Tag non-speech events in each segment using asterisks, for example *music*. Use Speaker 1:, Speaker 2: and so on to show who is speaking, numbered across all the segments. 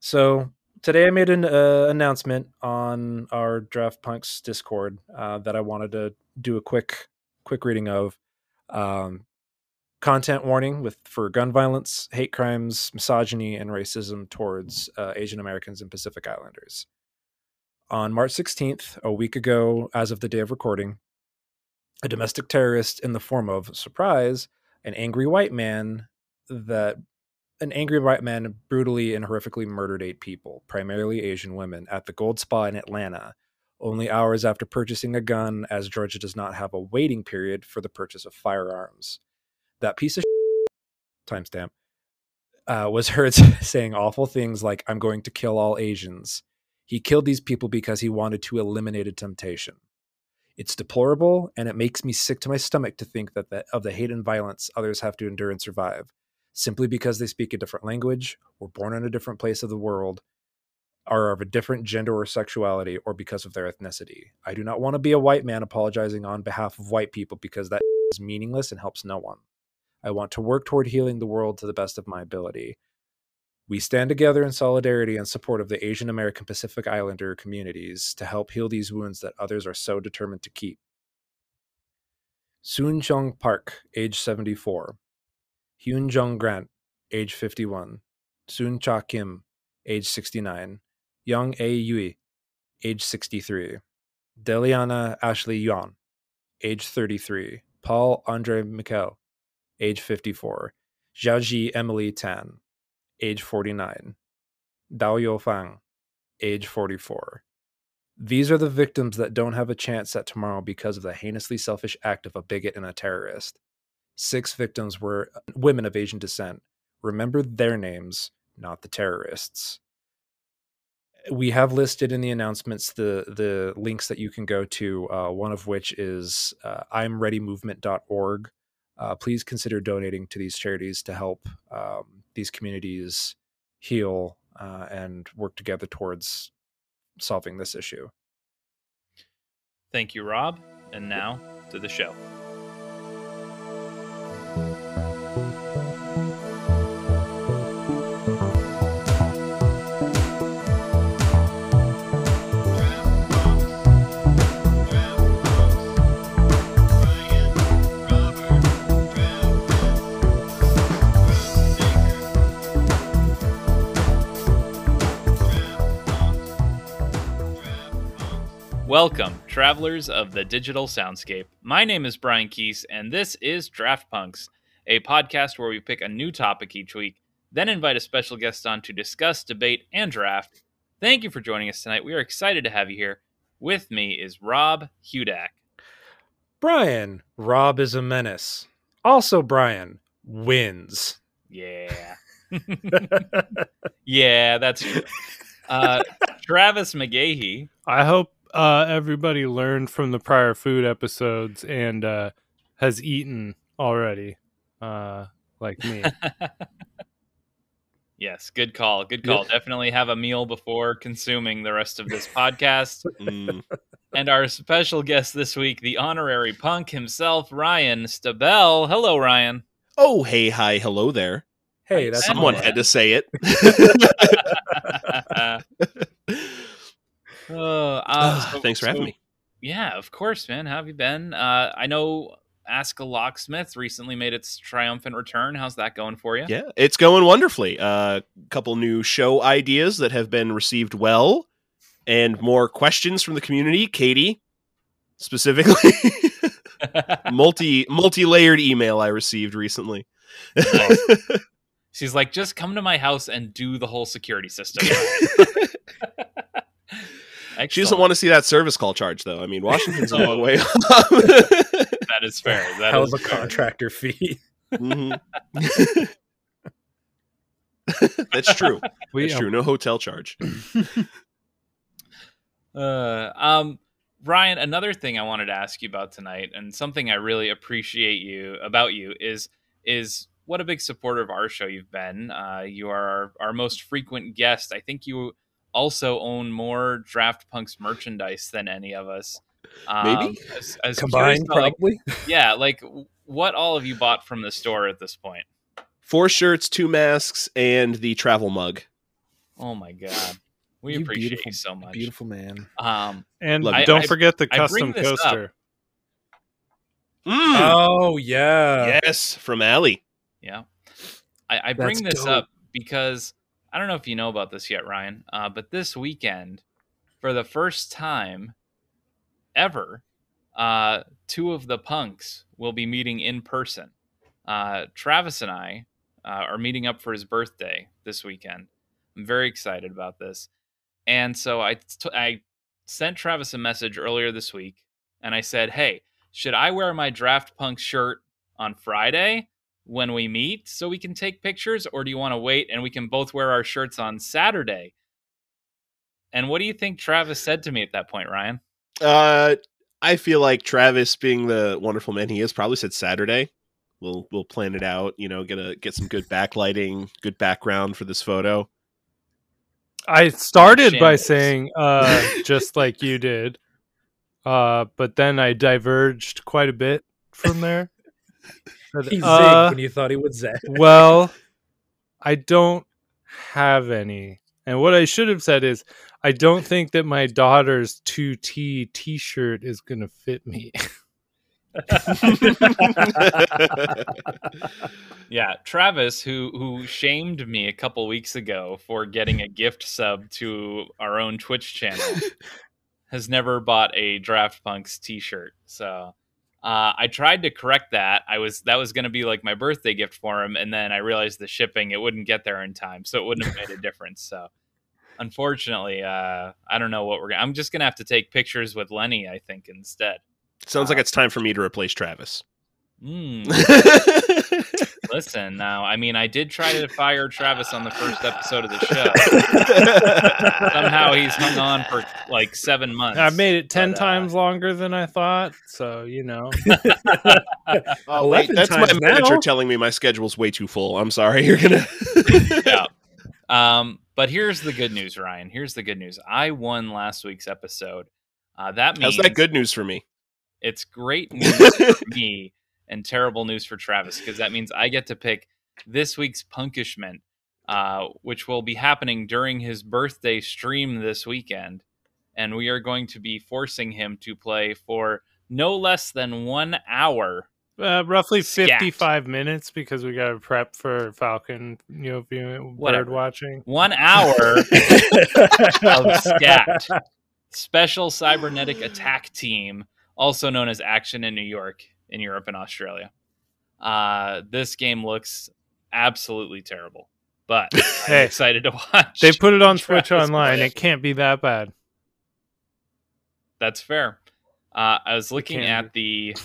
Speaker 1: So today I made an uh, announcement on our Draft Punks Discord uh, that I wanted to do a quick quick reading of. Um, content warning with for gun violence, hate crimes, misogyny, and racism towards uh, Asian Americans and Pacific Islanders. On March 16th, a week ago, as of the day of recording, a domestic terrorist in the form of surprise, an angry white man that an angry white man brutally and horrifically murdered eight people, primarily Asian women, at the Gold Spa in Atlanta, only hours after purchasing a gun, as Georgia does not have a waiting period for the purchase of firearms. That piece of timestamp uh, was heard *laughs* saying awful things like, I'm going to kill all Asians. He killed these people because he wanted to eliminate a temptation. It's deplorable, and it makes me sick to my stomach to think that the, of the hate and violence others have to endure and survive simply because they speak a different language, were born in a different place of the world, are of a different gender or sexuality, or because of their ethnicity. I do not want to be a white man apologizing on behalf of white people because that *laughs* is meaningless and helps no one. I want to work toward healing the world to the best of my ability. We stand together in solidarity and support of the Asian American Pacific Islander communities to help heal these wounds that others are so determined to keep. Soon Chung Park, age 74. Hyun Jung Grant, age 51. Suncha Kim, age 69. Yong Ae Yue, age 63. Delaina Ashley Yaun, age 33. Paul Andre Mikel, age 54. Xiaojie Emily Tan, age 49. Daoyou Feng, age 44. These are the victims that don't have a chance at tomorrow because of the heinously selfish act of a bigot and a terrorist. Six victims were women of Asian descent. Remember their names, not the terrorists. We have listed in the announcements the the links that you can go to. Uh, one of which is uh, I'mReadyMovement.org. Uh, please consider donating to these charities to help um, these communities heal uh, and work together towards solving this issue.
Speaker 2: Thank you, Rob. And now to the show. Welcome, travelers of the digital soundscape. My name is Brian Keese, and this is Draft Punks, a podcast where we pick a new topic each week, then invite a special guest on to discuss, debate, and draft. Thank you for joining us tonight. We are excited to have you here. With me is Rob Hudak.
Speaker 1: Brian, Rob is a menace. Also, Brian wins.
Speaker 2: Yeah. *laughs* *laughs* yeah, that's true. Uh, *laughs* Travis McGahee.
Speaker 3: I hope uh, everybody learned from the prior food episodes and uh, has eaten already, uh, like me. *laughs*
Speaker 2: yes, good call. Good call. Definitely have a meal before consuming the rest of this *laughs* podcast. mm. And our special guest this week, the honorary punk himself, Ryan Stabell. Hello, Ryan.
Speaker 4: Oh, hey, hi, hello there.
Speaker 1: Hey, that's
Speaker 4: someone had to say it. *laughs* Uh, *sighs* uh, so, Thanks for so, having me.
Speaker 2: Yeah, of course, man. How have you been? Uh, I know Ask a Locksmith recently made its triumphant return. How's that going for you?
Speaker 4: Yeah, it's going wonderfully. A uh, couple new show ideas that have been received well, and more questions from the community. Katie, specifically, *laughs* *laughs* multi multi layered email I received recently. *laughs*
Speaker 2: She's like, just come to my house and do the whole security system.
Speaker 4: Excellent. She doesn't want to see that service call charge, though. I mean, Washington's a long *laughs* way.
Speaker 2: that is fair. That
Speaker 1: Hell is a fair. contractor fee. Mm-hmm. *laughs* *laughs*
Speaker 4: That's true. We, That's um, true. No hotel charge. *clears throat*
Speaker 2: uh, um, Ryan, another thing I wanted to ask you about tonight, and something I really appreciate you about you is is what a big supporter of our show you've been. Uh, you are our, our most frequent guest. I think you also own more Draft Punks merchandise than any of us.
Speaker 4: Um, Maybe
Speaker 1: as, as combined, probably.
Speaker 2: Like, *laughs* yeah, like what all of you bought from the store at this point?
Speaker 4: Four shirts, two masks, and the travel mug.
Speaker 2: Oh my god, we
Speaker 1: You
Speaker 2: appreciate you so much.
Speaker 1: Beautiful man.
Speaker 2: Um,
Speaker 3: And
Speaker 4: Love
Speaker 2: it.
Speaker 3: don't
Speaker 2: I-
Speaker 3: forget the
Speaker 2: I
Speaker 3: custom coaster.
Speaker 4: Mm,
Speaker 1: Oh yeah.
Speaker 4: yes, from Allie.
Speaker 2: yeah, I, I bring
Speaker 1: That's
Speaker 2: this
Speaker 1: dope.
Speaker 2: up because I don't know if you know about this yet, Ryan. Uh, but this weekend, for the first time ever, uh, two of the punks will be meeting in person. Uh, Travis and I uh, are meeting up for his birthday this weekend. I'm very excited about this. And so I, t- I sent Travis a message earlier this week and I said, Hey, should I wear my Draft Punk shirt on Friday when we meet so we can take pictures? Or do you want to wait and we can both wear our shirts on Saturday? And what do you think Travis said to me at that point, Ryan?
Speaker 4: Uh, I feel like Travis, being the wonderful man he is, probably said Saturday. We'll we'll plan it out. You know, get a get some good backlighting, good background for this photo.
Speaker 3: I started by saying uh, just like you did, uh, but then I diverged quite a bit from there. *laughs* Said,
Speaker 1: He zigged
Speaker 3: uh,
Speaker 1: when you thought he would zag. *laughs*
Speaker 3: well, I don't have any. And what I should have said is, I don't think that my daughter's 2T t shirt is going to fit me. *laughs*
Speaker 2: Yeah, Travis, who who shamed me a couple weeks ago for getting a gift sub to our own Twitch channel, *laughs* has never bought a Draft Punks T-shirt. So uh, I tried to correct that. I was that was going to be like my birthday gift for him, and then I realized the shipping it wouldn't get there in time, so it wouldn't have made a difference. So unfortunately, uh, I don't know what we're. gonna I'm just gonna have to take pictures with Lenny, I think, instead.
Speaker 4: Sounds like it's time for me to replace Travis.
Speaker 2: Mm. *laughs* Listen, now, I mean, I did try to fire Travis on the first episode of the show. *laughs* Somehow he's hung on for like seven months.
Speaker 3: I made it 10
Speaker 2: But, uh,
Speaker 3: times longer than I thought. So, you know. *laughs*
Speaker 4: oh wait, that's my manager
Speaker 1: now.
Speaker 4: telling me my schedule's way too full. I'm sorry. *laughs* You're gonna.
Speaker 2: yeah. Um, but here's the good news, Ryan. Here's the good news. I won last week's episode. Uh, that means
Speaker 4: How's that good news for me?
Speaker 2: it's great news for me and terrible news for Travis because that means I get to pick this week's Punkishment, uh, which will be happening during his birthday stream this weekend. And we are going to be forcing him to play for no less than one hour.
Speaker 3: Uh, roughly
Speaker 2: Scat.
Speaker 3: 55 minutes because we got to prep for Falcon, you know, viewing,
Speaker 2: Whatever.
Speaker 3: bird watching.
Speaker 2: One hour *laughs* of scat. Special Cybernetic Attack Team, also known as Action in New York, in Europe and Australia. Uh, this game looks absolutely terrible, but *laughs* I'm excited to watch.
Speaker 3: They put it on Twitch
Speaker 2: Travis
Speaker 3: online.
Speaker 2: play
Speaker 3: It can't be that bad.
Speaker 2: That's fair. Uh, I was looking
Speaker 3: can
Speaker 2: at the.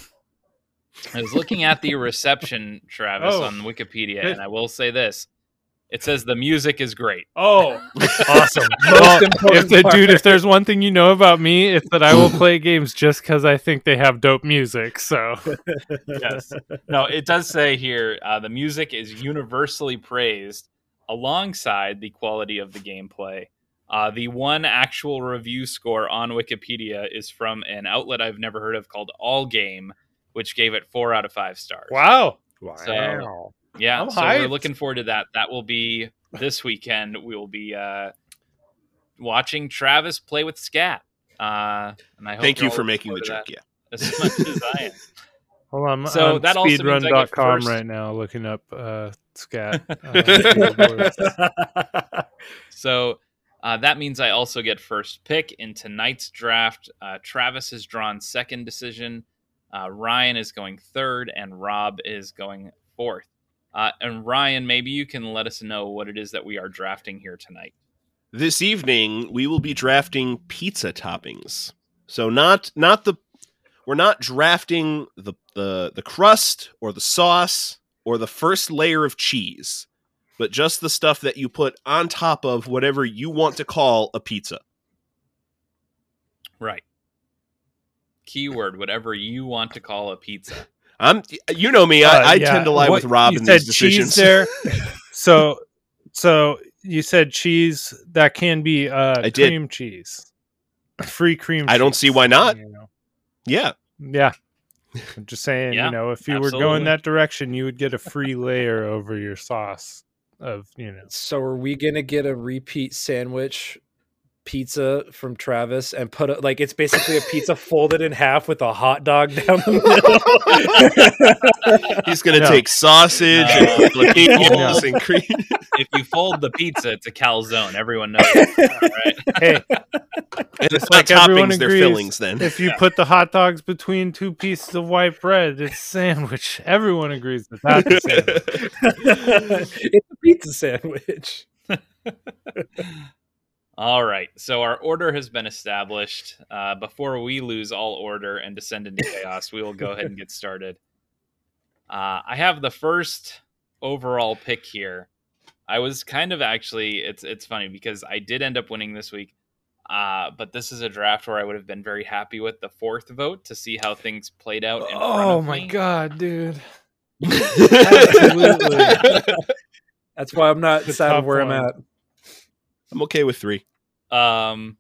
Speaker 2: I was looking at the reception, *laughs* Travis,
Speaker 3: Oh.
Speaker 2: on Wikipedia,
Speaker 3: Good.
Speaker 2: and I will say this: it says the music is great.
Speaker 3: Oh, *laughs*
Speaker 1: awesome.
Speaker 3: Well,
Speaker 1: Most important
Speaker 3: if the
Speaker 1: part.
Speaker 3: dude, if there's one thing you know about me, it's that I will *laughs* play games just because I think they have dope music. So
Speaker 2: yes. No, it does say here uh, the music is universally praised alongside the quality of the gameplay. Uh, the one actual review score on Wikipedia is from an outlet I've never heard of called AllGame, which gave it four out of five stars.
Speaker 3: wow,
Speaker 1: wow.
Speaker 2: Yeah,
Speaker 3: I'm
Speaker 2: so we're looking forward to that. That will be this weekend. We will be uh, watching Travis play with Scat. Uh, and I hope
Speaker 4: Thank
Speaker 2: you're
Speaker 4: you
Speaker 2: all
Speaker 4: for making the joke.
Speaker 2: that
Speaker 4: Yeah.
Speaker 2: as much as I am. *laughs*
Speaker 3: Well, I'm
Speaker 2: So
Speaker 3: on
Speaker 2: that also means I get
Speaker 3: speedrun.com right now looking up uh, scat. Uh. *laughs* *laughs*
Speaker 2: So uh, that means I also get first pick in tonight's draft. Uh, Travis has drawn second decision. Uh, Ryan is going third, and Rob is going fourth. Uh, and Ryan, maybe you can let us know what it is that we are drafting here tonight.
Speaker 4: This evening we will be drafting pizza toppings. So not not the we're not drafting the the the crust or the sauce or the first layer of cheese, but just the stuff that you put on top of whatever you want to call a pizza.
Speaker 2: Right. Keyword, whatever you want to call a pizza.
Speaker 4: I'm you know me, I,
Speaker 3: Uh,
Speaker 4: I
Speaker 3: yeah.
Speaker 4: tend to lie
Speaker 3: What-
Speaker 4: with Rob
Speaker 3: you
Speaker 4: in
Speaker 3: said
Speaker 4: these decisions.
Speaker 3: cheese there. *laughs* so, so you said cheese that can be uh,
Speaker 4: I did.
Speaker 3: cream cheese, free cream.
Speaker 4: I don't
Speaker 3: cheese,
Speaker 4: see why not.
Speaker 3: you know.
Speaker 4: yeah.
Speaker 3: Yeah. *laughs* I'm just saying,
Speaker 2: Yeah,
Speaker 3: you know, if you were going that direction, you would get a free layer over your sauce. of you know.
Speaker 1: So are we gonna get a repeat sandwich pizza from Travis and put it like it's basically a pizza folded in half with a hot dog *laughs* down the middle?
Speaker 4: He's gonna
Speaker 3: No.
Speaker 4: take sausage
Speaker 2: No.
Speaker 4: and jalapenos
Speaker 2: No.
Speaker 4: and cream. *laughs*
Speaker 2: if you fold the pizza, it's a calzone. Everyone knows. *laughs* That, right?
Speaker 3: Hey,
Speaker 4: And it's
Speaker 3: like
Speaker 4: not
Speaker 3: everyone
Speaker 4: toppings, they're fillings then.
Speaker 3: if you put the hot dogs between two pieces of white bread, it's sandwich. Everyone agrees that that's a sandwich.
Speaker 1: it's a pizza sandwich.
Speaker 2: All right. So our order has been established. Uh, before we lose all order and descend into chaos, we will go ahead and get started. Uh, I have the first overall pick here. I was kind of actually it's it's funny because I did end up winning this week. Uh, but this is a draft where I would have been very happy with the fourth vote to see how things played out. In front
Speaker 3: Oh
Speaker 2: of
Speaker 3: my
Speaker 2: me.
Speaker 3: god, dude! *laughs*
Speaker 1: Absolutely. That's why I'm not *laughs* sad
Speaker 3: top
Speaker 1: of where I'm at.
Speaker 4: I'm okay with three.
Speaker 2: um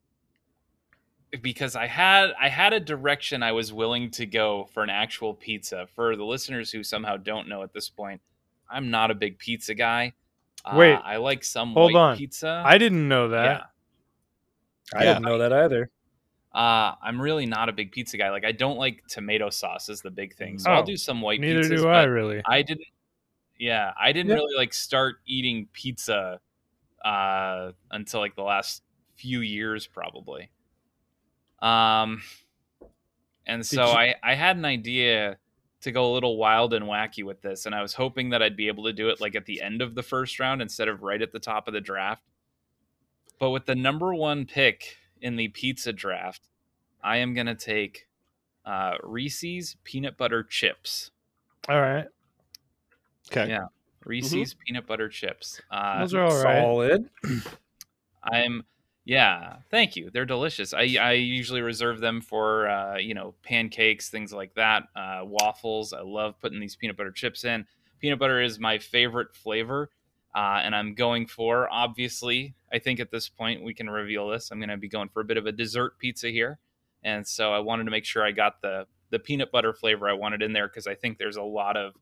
Speaker 2: because i had i had a direction i was willing to go for an actual pizza for the listeners who somehow don't know at this point i'm not a big pizza guy Uh,
Speaker 3: Wait,
Speaker 2: i like some
Speaker 3: hold
Speaker 2: white
Speaker 3: on.
Speaker 2: pizza
Speaker 3: I didn't know that.
Speaker 2: yeah
Speaker 1: I
Speaker 4: Yeah.
Speaker 1: didn't know that either.
Speaker 2: uh i'm really not a big pizza guy like i don't like tomato sauce is the big thing so i'll
Speaker 3: Oh,
Speaker 2: do some white
Speaker 3: Neither
Speaker 2: pizzas
Speaker 3: do I really.
Speaker 2: i didn't yeah i didn't
Speaker 1: Yeah.
Speaker 2: really like start eating pizza uh until like the last few years probably um and so
Speaker 1: you-
Speaker 2: i i had an idea to go a little wild and wacky with this and i was hoping that i'd be able to do it like at the end of the first round instead of right at the top of the draft but with the number one pick in the pizza draft i am going to take uh reese's peanut butter chips
Speaker 3: All right,
Speaker 4: Okay.
Speaker 2: Yeah. Reese's peanut butter chips. Uh,
Speaker 3: those are all right.
Speaker 1: Solid. *clears throat*
Speaker 2: I'm, yeah, thank you. They're delicious. I, I usually reserve them for, uh, you know, pancakes, things like that, uh, waffles. I love putting these peanut butter chips in. Peanut butter is my favorite flavor. Uh, and I'm going for, obviously, I think at this point we can reveal this. I'm going to be going for a bit of a dessert pizza here. And so I wanted to make sure I got the, the peanut butter flavor I wanted in there because I think there's a lot of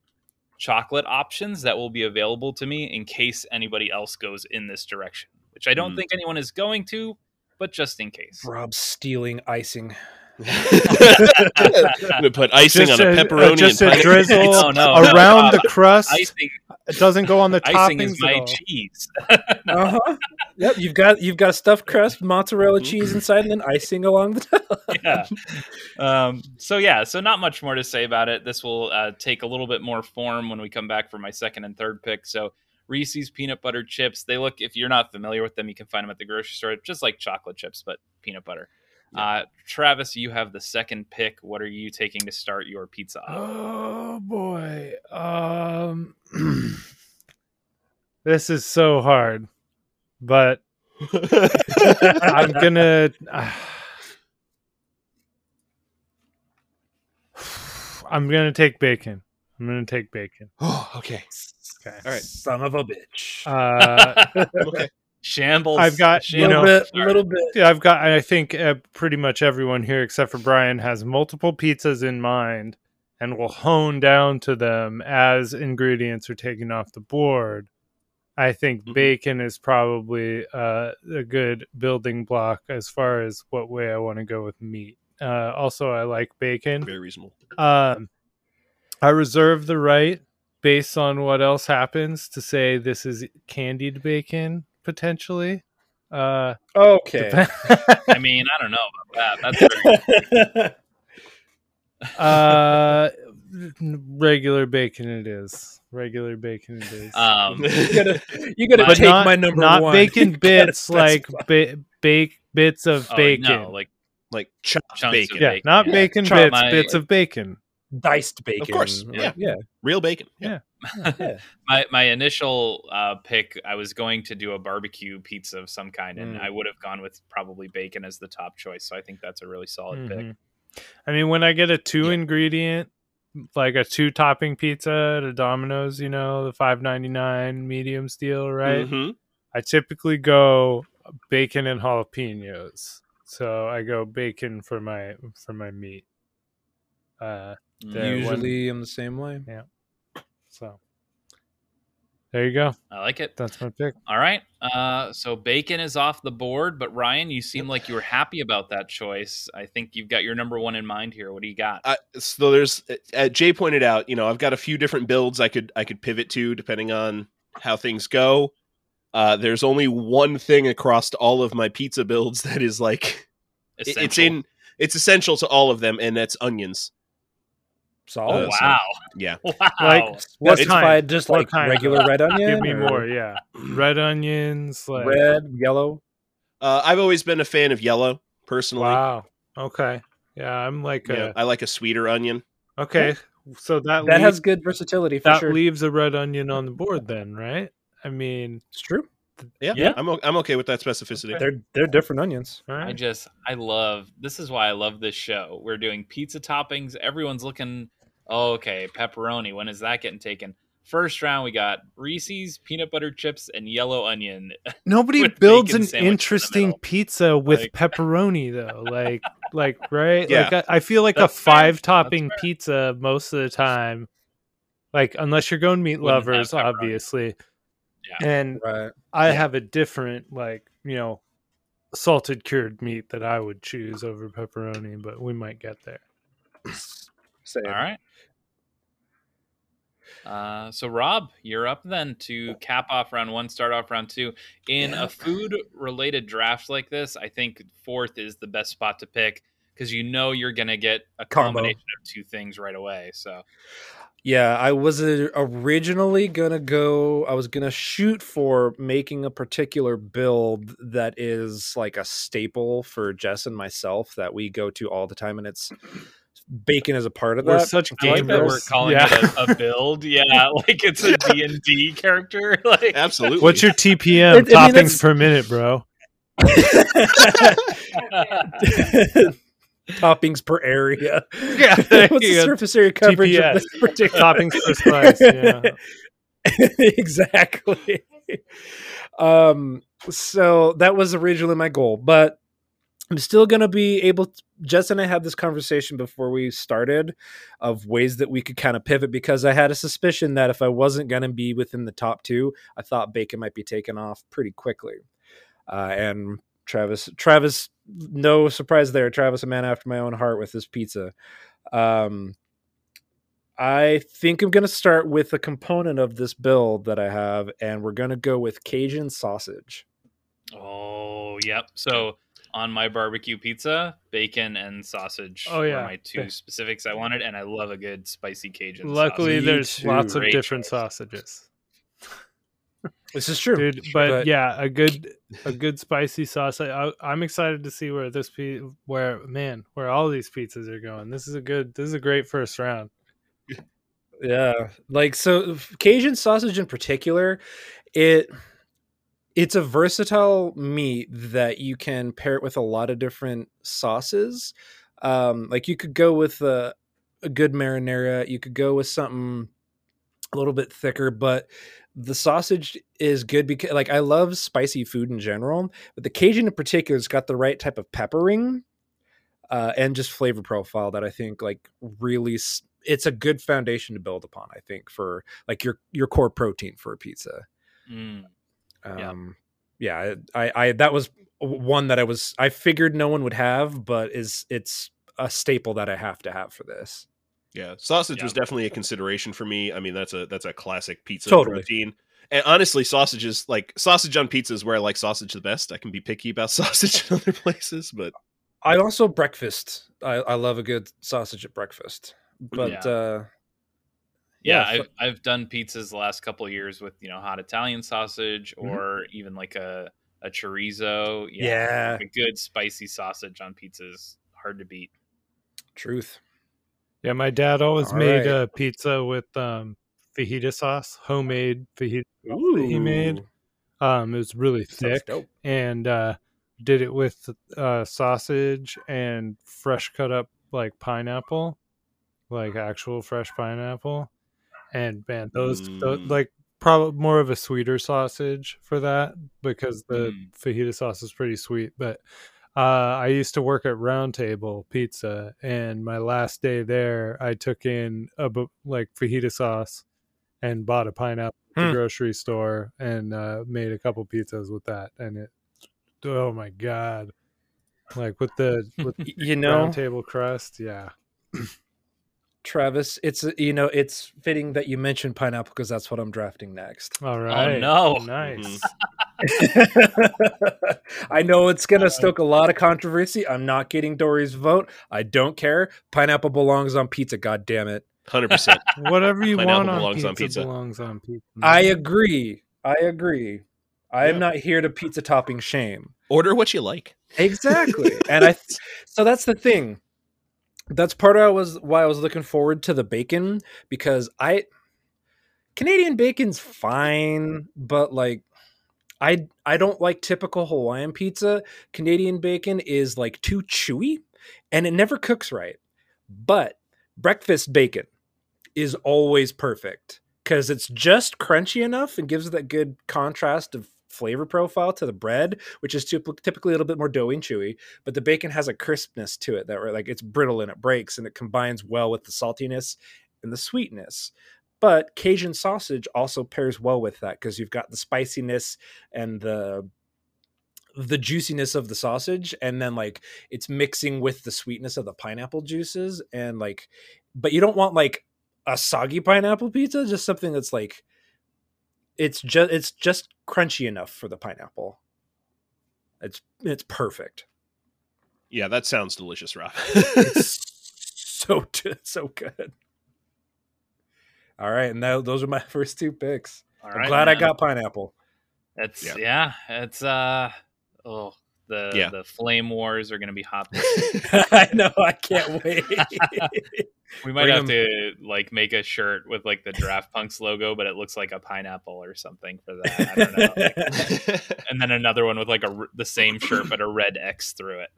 Speaker 2: chocolate options that will be available to me in case anybody else goes in this direction, which I don't
Speaker 4: Mm.
Speaker 2: think anyone is going to, but just in case.
Speaker 1: Rob stealing icing.
Speaker 4: I'm gonna put icing
Speaker 3: Just
Speaker 4: on a
Speaker 3: a-
Speaker 4: pepperoni
Speaker 3: just
Speaker 4: and
Speaker 3: a
Speaker 4: pineapple.
Speaker 3: drizzle *laughs*
Speaker 2: No, no, no,
Speaker 3: around
Speaker 2: uh,
Speaker 3: the crust.
Speaker 2: Icing,
Speaker 3: It doesn't go on the
Speaker 2: icing
Speaker 3: toppings
Speaker 2: is my
Speaker 3: at all.
Speaker 2: cheese. *laughs*
Speaker 1: Uh-huh. Yep, you've got you've got a stuffed crust, mozzarella
Speaker 4: Mhm.
Speaker 1: cheese inside, and then icing along the top. *laughs*
Speaker 2: yeah. Um, so yeah, so not much more to say about it. This will uh, take a little bit more form when we come back for my second and third pick. So Reese's peanut butter chips. They look. If you're not familiar with them, you can find them at the grocery store, just like chocolate chips, but peanut butter. Uh, Travis, you have the second pick. What are you taking to start your pizza?
Speaker 3: Oh boy. Um *clears throat* This is so hard. But *laughs* I'm going *sighs* to I'm going to take bacon. I'm going to take bacon.
Speaker 4: oh, *gasps* okay.
Speaker 3: Okay.
Speaker 4: All right.
Speaker 1: Son of a bitch. *laughs*
Speaker 3: Uh
Speaker 4: Okay.
Speaker 2: Shambles.
Speaker 3: I've got,
Speaker 2: shambles.
Speaker 3: you know-
Speaker 1: bit,
Speaker 2: Sorry.
Speaker 1: little bit.
Speaker 3: Yeah, I've got. I think uh, pretty much everyone here, except for Brian, has multiple pizzas in mind, and will hone down to them as ingredients are taken off the board. I think
Speaker 4: Mhm.
Speaker 3: bacon is probably uh, a good building block as far as what way I want to go with meat. Uh, also, I like bacon.
Speaker 4: Very reasonable.
Speaker 3: Um, I reserve the right, based on what else happens, to say this is candied bacon potentially. Uh,
Speaker 1: Okay.
Speaker 3: dep- *laughs* *laughs*
Speaker 2: I mean, I don't know about that. That's very *laughs*
Speaker 3: Uh, regular bacon it is. Regular bacon it is.
Speaker 2: um,
Speaker 1: you gotta, you gotta
Speaker 2: But
Speaker 1: take
Speaker 3: not,
Speaker 1: my number
Speaker 3: not
Speaker 1: one.
Speaker 3: bacon bits like ba- bake bits of
Speaker 2: oh,
Speaker 3: bacon.
Speaker 2: No, like
Speaker 4: like chopped
Speaker 2: Chunks
Speaker 4: bacon.
Speaker 3: yeah,
Speaker 2: bacon,
Speaker 3: not
Speaker 2: yeah.
Speaker 3: bacon
Speaker 1: Chop
Speaker 3: bits,
Speaker 2: my-
Speaker 3: bits of bacon.
Speaker 1: diced bacon.
Speaker 4: Of course,
Speaker 1: Like,
Speaker 4: yeah.
Speaker 1: yeah.
Speaker 4: Real bacon.
Speaker 3: Yeah.
Speaker 1: yeah. *laughs*
Speaker 2: my my initial uh, pick, I was going to do a barbecue pizza of some kind, and
Speaker 1: Mm.
Speaker 2: I would have gone with probably bacon as the top choice. So I think that's a really solid pick.
Speaker 3: Mhm. I mean, when I get a two
Speaker 2: Yeah.
Speaker 3: ingredient, like a two topping pizza at a Domino's, you know, the five ninety nine medium steel, right?
Speaker 4: Mhm.
Speaker 3: I typically go bacon and jalapenos. So I go bacon for my for my meat. Uh. Yeah, one-
Speaker 1: Usually I'm the same way.
Speaker 3: So There you go.
Speaker 2: I like it.
Speaker 3: That's my pick.
Speaker 2: All right. Uh, so bacon is off the board, but Ryan, you seem like you were happy about that choice. I think you've got your number one in mind here. What do you got?
Speaker 4: Uh, so there's, uh, Jay pointed out, you know, I've got a few different builds I could I could pivot to depending on how things go. Uh, there's only one thing across all of my pizza builds *laughs* that is like it- it's in it's essential to all of them, and that's onions.
Speaker 1: Solid.
Speaker 4: So-
Speaker 2: wow. *laughs*
Speaker 4: Yeah,
Speaker 2: Wow.
Speaker 3: Like what
Speaker 1: Specified
Speaker 3: kind?
Speaker 1: just
Speaker 3: What
Speaker 1: like
Speaker 3: kind?
Speaker 1: regular red onion.
Speaker 3: Give me
Speaker 1: or
Speaker 3: more. Yeah, red onions. Like
Speaker 1: Red, yellow.
Speaker 4: uh, I've always been a fan of yellow personally.
Speaker 3: wow. Okay. Yeah, I'm like
Speaker 4: Yeah,
Speaker 3: a
Speaker 4: I like a sweeter onion.
Speaker 3: okay. So that
Speaker 1: That
Speaker 3: leaves,
Speaker 1: has good versatility for
Speaker 3: that
Speaker 1: sure.
Speaker 3: leaves a red onion on the board then, right? I mean,
Speaker 1: it's true.
Speaker 4: Yeah,
Speaker 2: Yeah.
Speaker 4: I'm o- I'm okay with that specificity.
Speaker 1: They're they're different onions.
Speaker 3: all
Speaker 2: I just I love this is why I love this show. We're doing pizza toppings. Everyone's looking oh, okay, pepperoni. When is that getting taken? First round we got Reese's, peanut butter chips, and yellow onion. *laughs*
Speaker 3: Nobody builds an
Speaker 2: sandwich in
Speaker 3: interesting pizza with
Speaker 2: Like-
Speaker 3: pepperoni though. *laughs* Like like right?
Speaker 4: Yeah.
Speaker 3: Like I, I feel like a
Speaker 2: That's fair.
Speaker 3: five topping pizza most of the time. Like unless you're going meat
Speaker 2: Wouldn't
Speaker 3: lovers, obviously.
Speaker 2: Yeah.
Speaker 3: And
Speaker 1: Right.
Speaker 3: I
Speaker 4: Yeah.
Speaker 3: have a different like, you know, salted cured meat that I would choose over pepperoni, but we might get there.
Speaker 1: Same.
Speaker 2: All right. Uh, so Rob, you're up then to cap off round one, start off round two. In
Speaker 4: Yeah.
Speaker 2: a food related draft like this, I think fourth is the best spot to pick because you know you're gonna get a
Speaker 1: Combo.
Speaker 2: combination of two things right away. So
Speaker 1: Yeah, I was uh, originally gonna go. I was gonna shoot for making a particular build that is like a staple for Jess and myself that we go to all the time, and it's bacon as a part of
Speaker 3: We're
Speaker 1: that.
Speaker 3: such
Speaker 2: I like that we're calling
Speaker 3: Yeah.
Speaker 2: it a, a build. *laughs* Yeah, like it's a D and D character. *laughs* Like
Speaker 4: Absolutely.
Speaker 3: What's your TPM
Speaker 1: It- I mean,
Speaker 3: toppings per minute, bro? *laughs*
Speaker 1: Toppings per area. *laughs*
Speaker 3: Yeah, *laughs*
Speaker 1: What's the surface area coverage
Speaker 3: TPS.
Speaker 1: of this particular
Speaker 3: Toppings per slice. Yeah. *laughs*
Speaker 1: exactly. Um, so that was originally my goal, but I'm still gonna be able. To, Jess and I had this conversation before we started of ways that we could kind of pivot because I had a suspicion that if I wasn't gonna be within the top two, I thought bacon might be taken off pretty quickly. Uh, and Travis, Travis, no surprise there. Travis, a man after my own heart with his pizza. Um, I think I'm going to start with a component of this build that I have, and we're going to go with Cajun sausage.
Speaker 2: Oh, yep. So on my barbecue pizza, bacon and sausage
Speaker 3: Oh,
Speaker 2: were
Speaker 3: yeah.
Speaker 2: my two specifics I wanted, and I love a good spicy Cajun.
Speaker 3: Luckily,
Speaker 2: sausage.
Speaker 1: Me
Speaker 3: there's
Speaker 1: too.
Speaker 3: lots of different
Speaker 2: choice.
Speaker 3: sausages,
Speaker 1: This is true,
Speaker 3: dude. But,
Speaker 1: but-
Speaker 3: yeah, a good a good spicy sauce. I, I'm excited to see where this pe- where man where all these pizzas are going. This is a good. This is a great first round.
Speaker 1: Yeah, like so Cajun sausage in particular, it it's a versatile meat that you can pair it with a lot of different sauces. Um, like you could go with a, a good marinara, you could go with something a little bit thicker, but the sausage is good because like I love spicy food in general, but the Cajun in particular has got the right type of peppering uh, and just flavor profile that I think like really it's a good foundation to build upon. I think for like your your core protein for a pizza.
Speaker 2: Mm. Yeah.
Speaker 1: Um, yeah, I, I that was one that I was I figured no one would have, but is it's a staple that I have to have for this.
Speaker 4: Yeah, sausage
Speaker 2: Yeah.
Speaker 4: was definitely a consideration for me. I mean, that's a that's a classic pizza
Speaker 1: Totally.
Speaker 4: protein. And honestly, sausage is like sausage on pizza is where I like sausage the best. I can be picky about *laughs* sausage in other places, but
Speaker 1: I also breakfast. I, I love a good sausage at breakfast, but
Speaker 2: Yeah.
Speaker 1: uh,
Speaker 2: Yeah,
Speaker 1: Yeah,
Speaker 2: I've, I've done pizzas the last couple of years with you know hot Italian sausage
Speaker 1: Mhm.
Speaker 2: or even like a a chorizo.
Speaker 1: Yeah.
Speaker 2: like a good spicy sausage on pizzas hard to beat.
Speaker 1: truth.
Speaker 3: Yeah, my dad always
Speaker 1: All
Speaker 3: made
Speaker 1: right.
Speaker 3: a pizza with um, fajita sauce, homemade fajita sauce that he made. Um, it was really thick, and uh, did it with uh, sausage and fresh cut up like pineapple, like actual fresh pineapple. And man, those tho-
Speaker 4: Mm.
Speaker 3: like probably more of a sweeter sausage for that because the
Speaker 2: Mm.
Speaker 3: fajita sauce is pretty sweet. But uh, I used to work at Roundtable Pizza, and my last day there, I took in a bu- like fajita sauce and bought a pineapple at the
Speaker 1: Hmm.
Speaker 3: grocery store and uh, made a couple pizzas with that. And it, oh my god, like with the *laughs* with
Speaker 1: you
Speaker 3: the
Speaker 1: know,
Speaker 3: round table crust, yeah.
Speaker 1: Travis, it's you know, it's fitting that you mentioned pineapple because that's what I'm drafting next.
Speaker 3: All right,
Speaker 2: no.
Speaker 3: nice. *laughs* *laughs*
Speaker 1: I know it's gonna uh, stoke a lot of controversy. I'm not getting Dory's vote. I don't care. Pineapple belongs on pizza. God damn it!
Speaker 4: Hundred percent. *laughs*
Speaker 3: Whatever you
Speaker 4: Pineapple
Speaker 3: want on
Speaker 4: belongs
Speaker 3: pizza,
Speaker 4: on pizza.
Speaker 3: belongs on pizza.
Speaker 1: I agree. I agree. I am
Speaker 4: Yeah.
Speaker 1: not here to pizza topping shame.
Speaker 4: Order what you like.
Speaker 1: Exactly. *laughs* and I so that's the thing. That's part of was why I was looking forward to the bacon because I Canadian bacon's fine, but like I I don't like typical Hawaiian pizza. Canadian bacon is like too chewy and it never cooks right. But breakfast bacon is always perfect because it's just crunchy enough and gives that good contrast of flavor profile to the bread, which is typically a little bit more doughy and chewy. But the bacon has a crispness to it that like it's brittle and it breaks and it combines well with the saltiness and the sweetness. But Cajun sausage also pairs well with that because you've got the spiciness and the the juiciness of the sausage and then like it's mixing with the sweetness of the pineapple juices and like but you don't want like a soggy pineapple pizza just something that's like it's just it's just crunchy enough for the pineapple. It's it's perfect.
Speaker 4: Yeah, that sounds delicious, Rob.
Speaker 1: it's *laughs* so so good all right and that, those are my *laughs* first two picks
Speaker 2: All
Speaker 1: i'm
Speaker 2: right,
Speaker 1: glad i got pineapple
Speaker 2: It's
Speaker 4: Yeah.
Speaker 2: yeah. It's uh oh the
Speaker 4: Yeah.
Speaker 2: the flame wars are gonna be hot. *laughs*
Speaker 1: i know i can't *laughs* wait
Speaker 2: we might
Speaker 1: Bring
Speaker 2: have
Speaker 1: 'em.
Speaker 2: to like make a shirt with like the Draft Punks logo, but it looks like a pineapple or something for that. I don't know. Like, and then another one with like a r- the same shirt but a red X through it.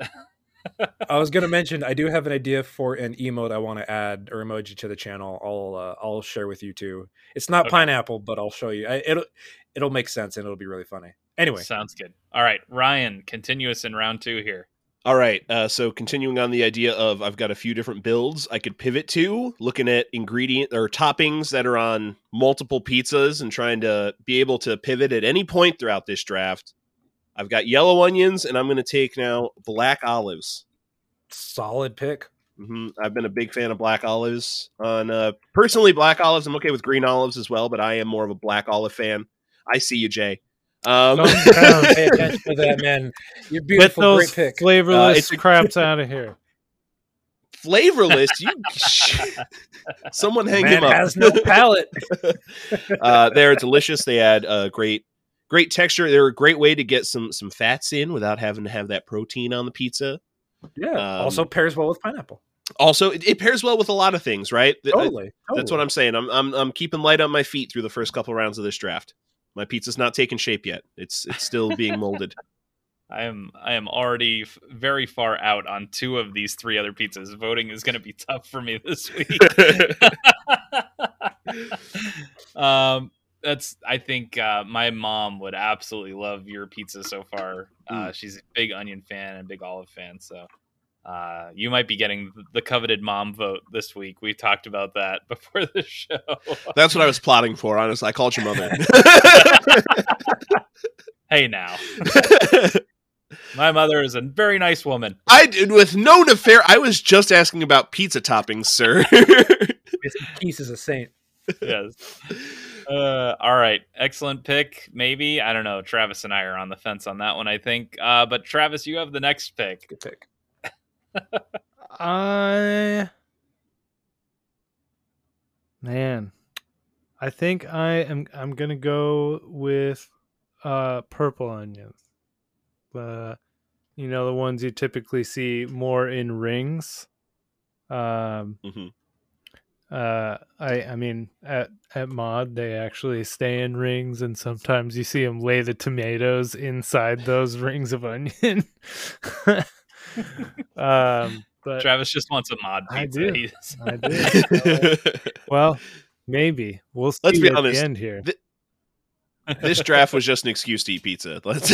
Speaker 1: I was gonna mention I do have an idea for an emote I want to add or emoji to the channel. I'll uh, I'll share with you too. It's not
Speaker 2: Okay.
Speaker 1: pineapple, but I'll show you. I, it'll it'll make sense and it'll be really funny. Anyway,
Speaker 2: Sounds good. All right, Ryan, continuous in round two here.
Speaker 4: All right. Uh, so continuing on the idea of I've got a few different builds I could pivot to, looking at ingredient or toppings that are on multiple pizzas and trying to be able to pivot at any point throughout this draft. I've got yellow onions, and I'm going to take now black olives.
Speaker 1: solid pick.
Speaker 4: hmm I've been a big fan of black olives. On uh, personally, black olives. I'm okay with green olives as well, but I am more of a black olive fan. I see you, Jay. Um,
Speaker 1: pay *laughs* attention to that, man. You're
Speaker 3: Get
Speaker 1: beautiful,
Speaker 3: those
Speaker 1: great pick.
Speaker 3: flavorless
Speaker 4: Uh, it's a-
Speaker 3: craps *laughs* out of here.
Speaker 4: flavorless. You, *laughs* someone hang
Speaker 1: Man
Speaker 4: him up.
Speaker 1: has no palate.
Speaker 4: uh, they're delicious. They add a great, great texture. They're a great way to get some some fats in without having to have that protein on the pizza.
Speaker 1: Yeah.
Speaker 4: Um,
Speaker 1: also pairs well with pineapple.
Speaker 4: Also, it, it pairs well with a lot of things, right? Th- I-
Speaker 1: Totally.
Speaker 4: That's what I'm saying. I'm, I'm I'm keeping light on my feet through the first couple rounds of this draft. My pizza's not taking shape yet. It's it's still being *laughs* molded.
Speaker 2: I am I am already f- very far out on two of these three other pizzas. Voting is going to be tough for me this week. *laughs* *laughs* um, that's I think uh, my mom would absolutely love your pizza so far. Uh, she's a big onion fan and big olive fan, so uh, you might be getting the coveted mom vote this week. We talked about that *laughs* before the show.
Speaker 4: That's what I was plotting for. Honestly, I called your mother. *laughs*
Speaker 2: hey, now *laughs* my mother is a very nice woman.
Speaker 4: I did with no nefar. I was just asking about pizza toppings, sir.
Speaker 1: Mr. Keys is a saint.
Speaker 2: Yes. Uh, all right, excellent pick. Maybe I don't know. Travis and I are on the fence on that one. I think. Uh, but Travis, you have the next pick.
Speaker 1: Good pick. *laughs*
Speaker 3: I man, I think I am. I'm gonna go with uh purple onions. Uh, you know the ones you typically see more in rings. Um.
Speaker 4: Mhm.
Speaker 3: Uh, I I mean at at mod they actually stay in rings, and sometimes you see them lay the tomatoes inside those *laughs* rings of onion. *laughs* um, but
Speaker 2: Travis just wants a mod
Speaker 3: I
Speaker 2: pizza.
Speaker 3: do. I do. *laughs* Well, maybe we'll see
Speaker 4: Let's be
Speaker 3: at
Speaker 4: honest.
Speaker 3: the end here.
Speaker 4: this draft was just an excuse to eat pizza. Let's.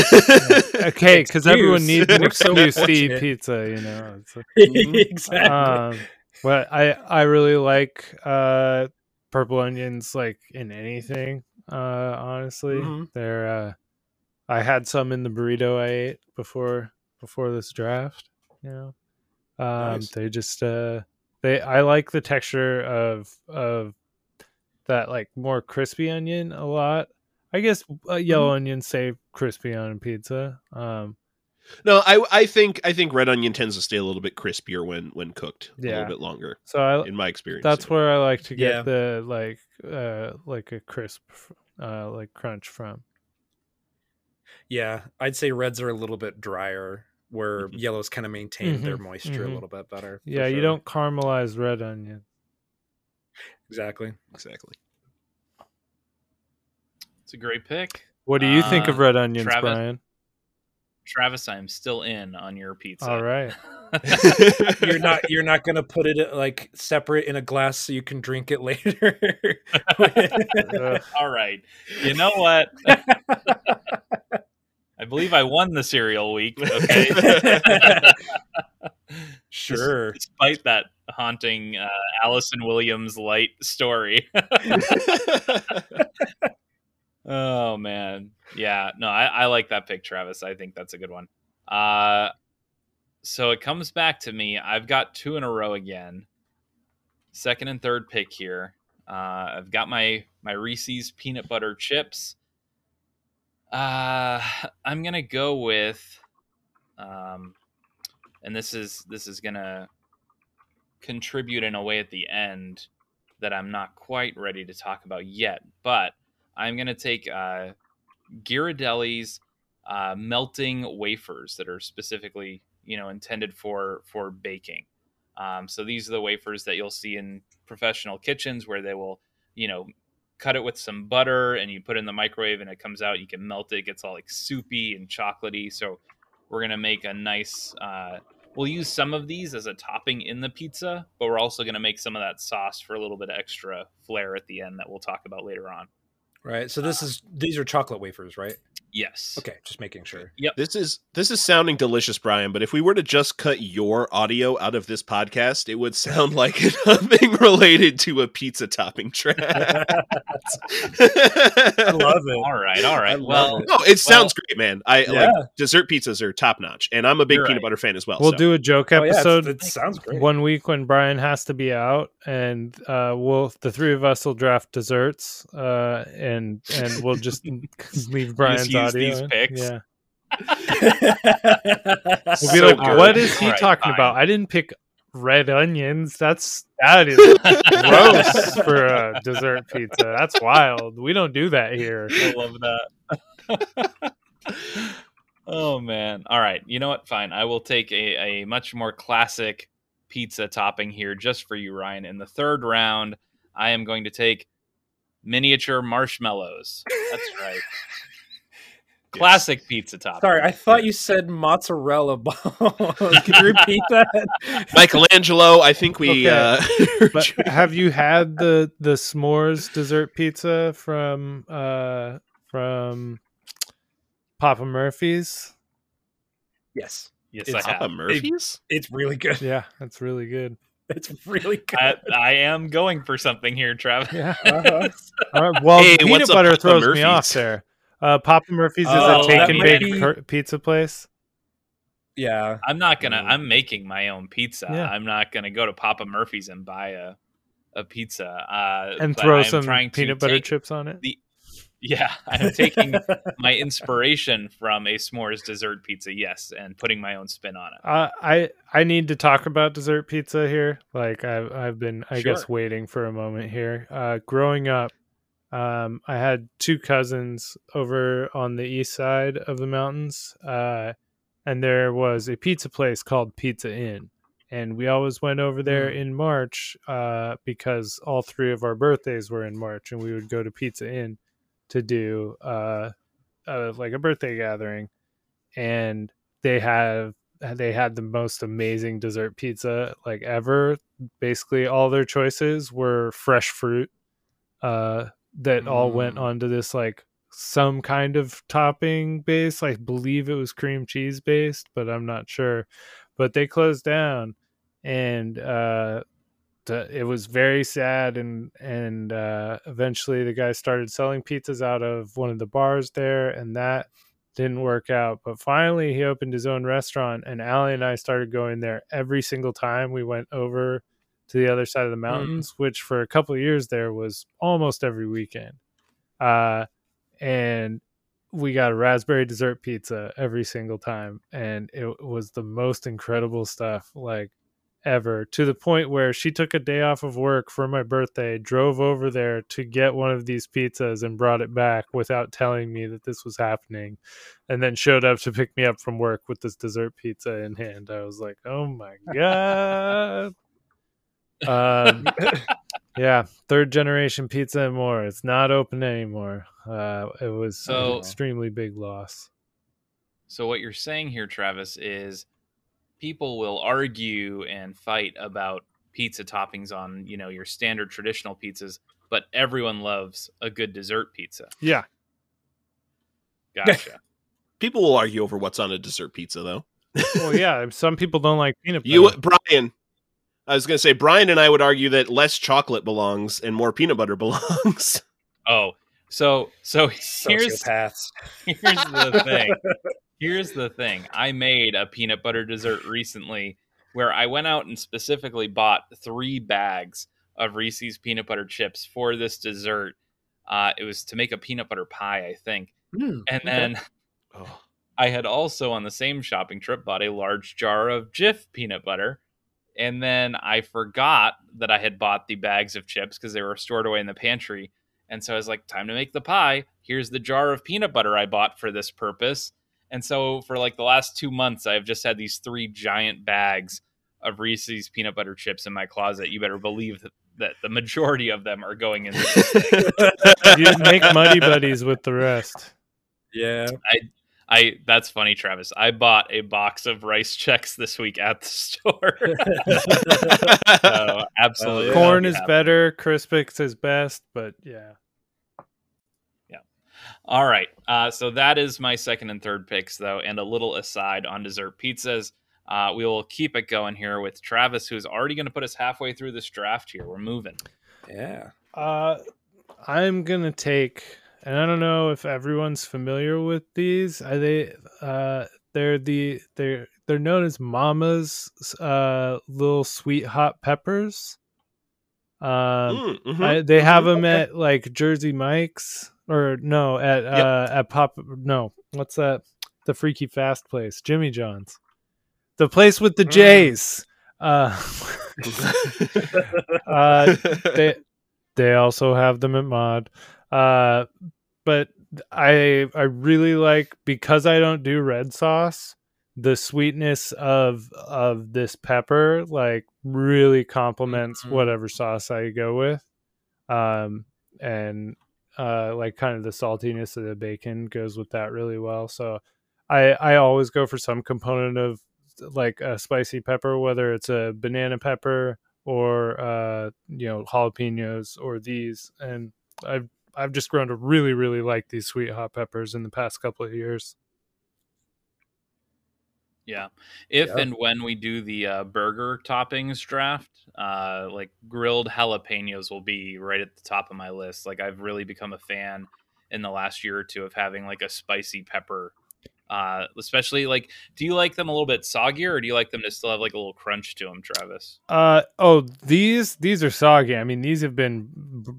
Speaker 3: Okay, because everyone needs an
Speaker 1: We're so
Speaker 3: excuse to eat pizza, you know. It's,
Speaker 1: exactly.
Speaker 3: um, but I I really like uh purple onions like in anything. Uh, honestly,
Speaker 1: Mhm.
Speaker 3: they're. Uh, I had some in the burrito I ate before before this draft. You know, um,
Speaker 1: Nice.
Speaker 3: they just uh, they. I like the texture of of that like more crispy onion a lot. I guess uh, yellow onions say crispy on pizza. Um,
Speaker 4: No, I I think I think red onion tends to stay a little bit crispier when when cooked a little bit longer.
Speaker 3: so I
Speaker 4: In my experience,
Speaker 3: that's
Speaker 4: yeah.
Speaker 3: where I like to get
Speaker 1: Yeah.
Speaker 3: the like uh like a crisp uh like crunch from.
Speaker 1: Yeah, I'd say reds are a little bit drier, where
Speaker 4: Mhm.
Speaker 1: yellows kind of maintain their
Speaker 3: Mhm,
Speaker 1: moisture
Speaker 3: mhm.
Speaker 1: a little bit better. for
Speaker 3: Yeah, you don't caramelize red onion.
Speaker 1: exactly.
Speaker 4: exactly.
Speaker 2: It's a great pick.
Speaker 3: What do you think of
Speaker 2: Uh,
Speaker 3: red onions,
Speaker 2: Travis?
Speaker 3: Brian?
Speaker 2: Travis, I'm still in on your pizza.
Speaker 3: All right. *laughs* *laughs*
Speaker 1: You're not you're not gonna put it like separate in a glass so you can drink it *laughs* later.
Speaker 2: All right. You know what? I believe I won the cereal week. Okay.
Speaker 1: sure.
Speaker 2: Despite that haunting uh, Allison Williams light story. Oh man, yeah. No, I, I like that pick, Travis. I think that's a good one. Uh, so it comes back to me. I've got two in a row again. Second and third pick here. Uh, I've got my my Reese's peanut butter chips. Uh, *laughs* I'm gonna go with, um, and this is this is gonna contribute in a way at the end that I'm not quite ready to talk about yet. But I'm gonna take uh, Ghirardelli's uh, melting wafers that are specifically you know intended for for baking. Um, so these are the wafers that you'll see in professional kitchens where they will you know cut it with some butter and you put it in the microwave and it comes out. You can melt it, it gets all like soupy and chocolatey. So we're gonna make a nice uh, we'll use some of these as a topping in the pizza but we're also gonna make some of that sauce for a little bit of extra flair at the end that we'll talk about later on
Speaker 1: Right. So this uh, is these are chocolate wafers, right?
Speaker 2: Yes
Speaker 1: Okay, just making sure. Yep.
Speaker 4: This is this is sounding delicious, Brian. But if we were to just cut your audio out of this podcast, it would sound like *laughs* nothing related to a pizza topping trap.
Speaker 1: I love it.
Speaker 2: all right all
Speaker 1: I
Speaker 2: right
Speaker 1: love
Speaker 2: well
Speaker 1: it.
Speaker 4: No, it sounds great, man. I
Speaker 1: Yeah.
Speaker 4: like dessert pizzas are top notch, and I'm a big
Speaker 2: You're
Speaker 4: peanut
Speaker 2: right.
Speaker 4: butter fan as well.
Speaker 3: We'll
Speaker 4: so.
Speaker 3: do a joke
Speaker 1: Oh, yeah,
Speaker 3: episode
Speaker 1: it sounds great.
Speaker 3: one week when Brian has to be out, and uh, we'll the three of us will draft desserts, uh, and and we'll just *laughs* leave Brian's
Speaker 2: use
Speaker 3: audio.
Speaker 2: these picks?
Speaker 3: Yeah, *laughs*
Speaker 1: we'll
Speaker 3: we'll
Speaker 2: So
Speaker 3: be like,
Speaker 2: good.
Speaker 3: "What is he
Speaker 2: All right,
Speaker 3: talking
Speaker 2: fine.
Speaker 3: about? I didn't pick red onions. That's that is *laughs* gross for a dessert pizza. That's wild. We don't do that here."
Speaker 2: I love that. *laughs* oh man. All right. You know what? Fine. I will take a, a much more classic pizza topping here just for you, Ryan. In the third round, I am going to take miniature marshmallows. That's right. Classic pizza topping.
Speaker 1: Sorry, I thought you said mozzarella balls. *laughs* Could you repeat that? *laughs*
Speaker 4: Michelangelo. I think we.
Speaker 3: Okay.
Speaker 4: Uh, *laughs*
Speaker 3: But have you had the the s'mores dessert pizza from uh from Papa Murphy's?
Speaker 1: Yes,
Speaker 2: Yes,
Speaker 1: It's
Speaker 2: I
Speaker 4: Papa
Speaker 2: have.
Speaker 4: Murphy's.
Speaker 1: it's really good.
Speaker 3: Yeah, that's really good.
Speaker 1: It's really good.
Speaker 2: I, I am going for something here, Travis.
Speaker 3: Yeah.
Speaker 1: Uh-huh.
Speaker 3: All right. Well,
Speaker 4: Hey,
Speaker 3: peanut
Speaker 4: what's
Speaker 3: butter
Speaker 4: Papa
Speaker 3: throws me off there. Uh, Papa Murphy's is
Speaker 1: Oh,
Speaker 3: a take and bake
Speaker 1: be-
Speaker 3: pizza place.
Speaker 1: Yeah,
Speaker 2: I'm not gonna.
Speaker 1: Mm.
Speaker 2: I'm making my own pizza.
Speaker 3: Yeah.
Speaker 2: I'm not gonna go to Papa Murphy's and buy a a pizza uh,
Speaker 3: And throw
Speaker 2: I'm
Speaker 3: some
Speaker 2: trying
Speaker 3: peanut butter chips on it.
Speaker 2: the- Yeah, I'm taking my inspiration from a s'mores dessert pizza. Yes, and putting my own spin on it.
Speaker 3: Uh, I I need to talk about dessert pizza here. Like I've I've been I guess waiting for a moment here. Uh, growing up, um, I had two cousins over on the east side of the mountains, uh, and there was a pizza place called Pizza Inn, and we always went over there in March uh, because all three of our birthdays were in March, and we would go to Pizza Inn to do uh, uh, like a birthday gathering, and they have they had the most amazing dessert pizza like ever. Basically, all their choices were fresh fruit uh, that all went
Speaker 1: Mm.
Speaker 3: onto this like some kind of topping base. I believe it was cream cheese based, but I'm not sure. But they closed down, and uh, it was very sad and and uh, eventually the guy started selling pizzas out of one of the bars there and that didn't work out but finally he opened his own restaurant and Allie and I started going there every single time we went over to the other side of the mountains which for a couple of years there was almost every weekend. Uh, and we got a raspberry dessert pizza every single time and it was the most incredible stuff like ever to the point where she took a day off of work for my birthday drove over there to get one of these pizzas and brought it back without telling me that this was happening and then showed up to pick me up from work with this dessert pizza in hand. I was like oh my *laughs* god um *laughs* yeah third generation pizza and more it's not open anymore uh it was
Speaker 2: So-
Speaker 3: an extremely big loss
Speaker 2: So what you're saying here, Travis, is people will argue and fight about pizza toppings on, you know, your standard traditional pizzas, but everyone loves a good dessert pizza.
Speaker 3: yeah
Speaker 2: Gotcha. *laughs*
Speaker 4: People will argue over what's on a dessert pizza, though.
Speaker 3: well yeah *laughs* some people don't like peanut butter
Speaker 4: You, Brian. I was going to say Brian and I would argue that less chocolate belongs and more peanut butter *laughs* belongs.
Speaker 2: oh, so so here's
Speaker 1: Sociopaths. *laughs*
Speaker 2: here's the thing. Here's the thing. I made a peanut butter dessert recently where I went out and specifically bought three bags of Reese's peanut butter chips for this dessert. Uh, it was to make a peanut butter pie, I think.
Speaker 1: Mm,
Speaker 2: And
Speaker 1: okay.
Speaker 2: then
Speaker 4: Oh.
Speaker 2: I had also on the same shopping trip bought a large jar of Jif peanut butter. And then I forgot that I had bought the bags of chips because they were stored away in the pantry. And so I was like, time to make the pie. Here's the jar of peanut butter I bought for this purpose. And so for like the last two months, I've just had these three giant bags of Reese's peanut butter chips in my closet. You better believe that, that the majority of them are going in. *laughs*
Speaker 3: you make muddy buddies with the rest
Speaker 1: yeah.
Speaker 2: I that's funny, Travis. I bought a box of Rice Chex this week at the *laughs* store. *laughs* so absolutely,
Speaker 1: Yeah.
Speaker 3: corn is
Speaker 2: Yeah.
Speaker 3: better crispix is best but yeah, yeah
Speaker 2: All right. Uh, so that is my second and third picks, though, and a little aside on dessert pizzas. Uh, we will keep it going here with Travis, who's already going to put us halfway through this draft here. We're moving.
Speaker 1: Yeah.
Speaker 3: Uh, I'm gonna take, and I don't know if everyone's familiar with these. Are they? Uh, they're the they're they're known as Mama's uh little sweet hot peppers. Um,
Speaker 4: Mm, mhm.
Speaker 3: I, they have them at like Jersey Mike's or no at
Speaker 4: Yep.
Speaker 3: uh at Pop no what's that the Freaky Fast place Jimmy John's, the place with the
Speaker 1: Mm.
Speaker 3: Uh, *laughs* *laughs* uh, they *laughs* they also have them at mod uh but i i really like because i don't do red sauce the sweetness of of this pepper like really complements
Speaker 1: Mhm.
Speaker 3: whatever sauce i go with. Um and uh like kind of the saltiness of the bacon goes with that really well. So i i always go for some component of like a spicy pepper whether it's a banana pepper or uh you know jalapenos or these. And i've i've just grown to really really like these sweet hot peppers in the past couple of years
Speaker 2: Yeah. If
Speaker 1: Yeah.
Speaker 2: and when we do the uh, burger toppings draft, uh, like grilled jalapenos will be right at the top of my list. Like I've really become a fan in the last year or two of having like a spicy pepper. Uh, especially like, do you like them a little bit soggier, or do you like them to still have like a little crunch to them, Travis?
Speaker 3: uh oh these these are soggy i mean these have been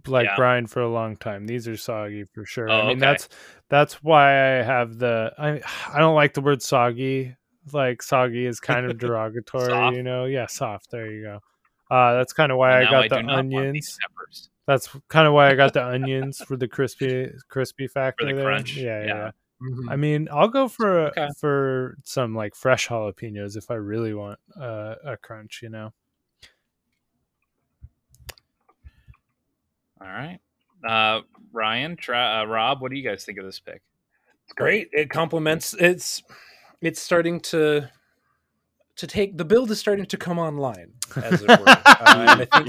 Speaker 3: like
Speaker 2: Yeah.
Speaker 3: brine for a long time these are soggy for sure
Speaker 2: Oh,
Speaker 3: i mean
Speaker 2: okay.
Speaker 3: that's that's why i have the i i don't like the word soggy like soggy is kind of *laughs* derogatory you know yeah soft there you go uh that's kind of why
Speaker 2: And
Speaker 3: i got
Speaker 2: do
Speaker 3: the
Speaker 2: not want these
Speaker 3: onions. That's kind of why I got the *laughs* onions for the crispy crispy factor.
Speaker 2: the
Speaker 3: there.
Speaker 2: crunch,
Speaker 3: Yeah, yeah.
Speaker 2: yeah.
Speaker 3: Yeah.
Speaker 1: Mhm.
Speaker 3: I mean, I'll go for
Speaker 2: Okay.
Speaker 3: for some like fresh jalapenos if I really want uh, a crunch. You know.
Speaker 2: All right, uh, Ryan, Tra- uh, Rob, what do you guys think of this pick?
Speaker 1: It's great. It complements. It's it's starting to to take the build is starting to come online, as it were. *laughs* uh, and, I think,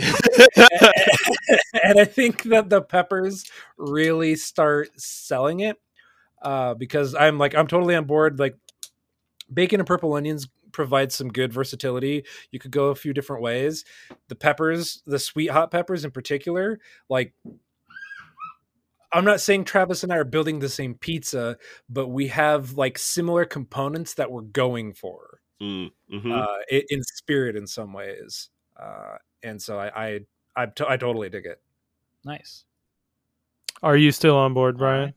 Speaker 1: *laughs* and I think that the peppers really start selling it uh, because I'm like I'm totally on board. Like bacon and purple onions provide some good versatility. You could go a few different ways. The peppers, the sweet hot peppers in particular, like I'm not saying Travis and I are building the same pizza, but we have like similar components that we're going for
Speaker 4: Mm, mhm.
Speaker 1: uh, in spirit in some ways. Uh, and so I, I, I, I totally dig it.
Speaker 2: Nice.
Speaker 3: Are you still on board, Brian?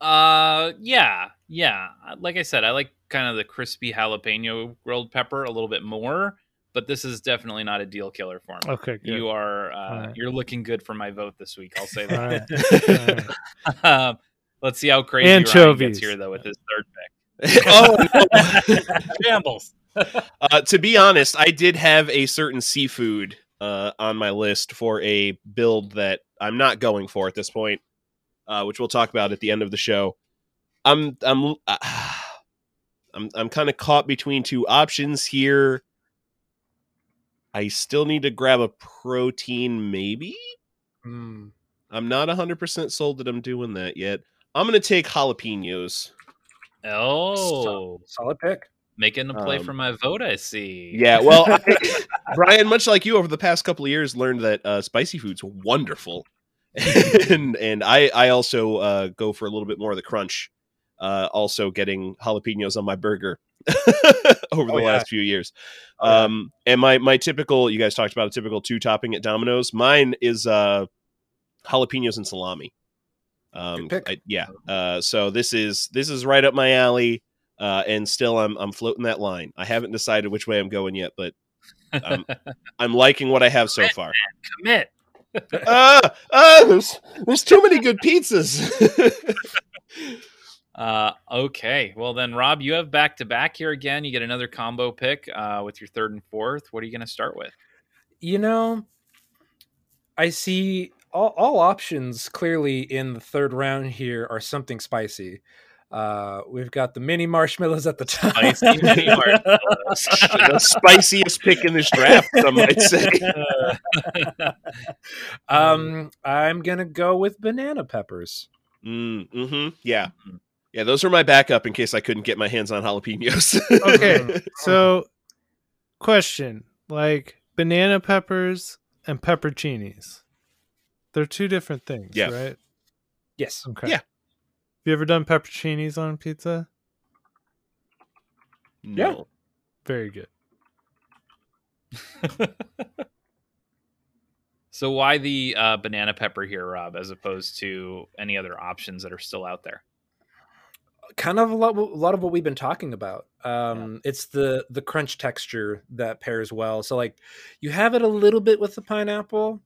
Speaker 2: Uh, yeah, yeah. Like I said, I like kind of the crispy jalapeno grilled pepper a little bit more, but this is definitely not a deal killer for me.
Speaker 3: Okay, good.
Speaker 2: You are uh,
Speaker 3: Alright.
Speaker 2: you're looking good for my vote this week. I'll say *laughs*
Speaker 3: All
Speaker 2: that. *laughs*
Speaker 3: right.
Speaker 2: um, let's see how crazy Ryan
Speaker 3: Anchovies.
Speaker 2: gets here though with his third pick. *laughs* oh. Shambles.
Speaker 4: uh, to be honest, I did have a certain seafood uh, on my list for a build that I'm not going for at this point, uh, which we'll talk about at the end of the show. I'm I'm uh, *sighs* I'm I'm kind of caught between two options here. I still need to grab a protein, maybe.
Speaker 1: Mm.
Speaker 4: I'm not 100% sold that I'm doing that yet. I'm going to take jalapenos.
Speaker 2: Oh,
Speaker 1: Solid pick.
Speaker 2: making a play
Speaker 4: Um,
Speaker 2: for my vote. I see.
Speaker 4: Yeah, well, I, *laughs* Brian, much like you over the past couple of years, learned that uh, spicy food's wonderful, *laughs* and and I I also uh, go for a little bit more of the crunch. Uh, also getting jalapenos on my burger *laughs* over
Speaker 1: Oh,
Speaker 4: the
Speaker 1: yeah.
Speaker 4: last few years.
Speaker 1: Oh.
Speaker 4: Um, and my my typical, you guys talked about a typical two topping at Domino's. Mine is uh, jalapenos and salami. Um. I- yeah. Uh, so this is this is right up my alley. Uh, and still, I'm I'm floating that line. I haven't decided which way I'm going yet, but I'm *laughs* I'm liking what I have so far.
Speaker 2: Commit.
Speaker 4: Ah, ah, there's there's too many good pizzas. *laughs*
Speaker 2: Uh, okay. Well, then, Rob, you have back to back here again. You get another combo pick uh, with your third and fourth. What are you going to start with?
Speaker 1: You know, I see all, all options clearly in the third round here are something spicy. Uh, we've got the mini marshmallows at the top.
Speaker 2: Spicy mini marshmallows. *laughs*
Speaker 4: the spiciest pick in this draft, I might say. *laughs*
Speaker 1: um, I'm gonna go with banana peppers.
Speaker 4: Mm, hmm Yeah, yeah. Those are my backup in case I couldn't get my hands on jalapenos. *laughs*
Speaker 3: Okay, so question: like banana peppers and pepperoncinis, they're two different things,
Speaker 4: Yeah.
Speaker 3: right?
Speaker 1: Yes.
Speaker 3: Okay.
Speaker 4: Yeah.
Speaker 3: Have you ever done pepperoncinis on pizza?
Speaker 4: no.
Speaker 3: Very good. *laughs*
Speaker 2: so, why the uh, banana pepper here, Rob, as opposed to any other options that are still out there?
Speaker 1: kind of a lot, a lot of what we've been talking about. Um, It's the the crunch texture that pairs well. So like you have it a little bit with the pineapple,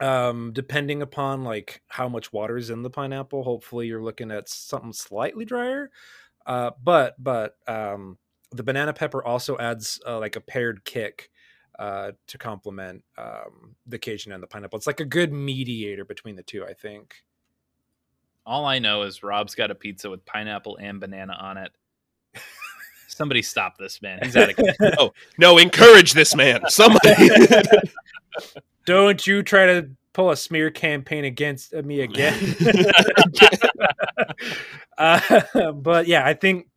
Speaker 1: um, depending upon like how much water is in the pineapple. Hopefully, you're looking at something slightly drier. Uh, but but um, the banana pepper also adds uh, like a paired kick uh, to complement um, the Cajun and the pineapple. It's like a good mediator between the two. I think.
Speaker 2: All I know is Rob's got a pizza with pineapple and banana on it. Somebody stop this man. He's out of *laughs* control.
Speaker 4: No, encourage this man. Somebody. *laughs* *laughs*
Speaker 1: Don't you try to pull a smear campaign against me again. *laughs* uh, but yeah, I think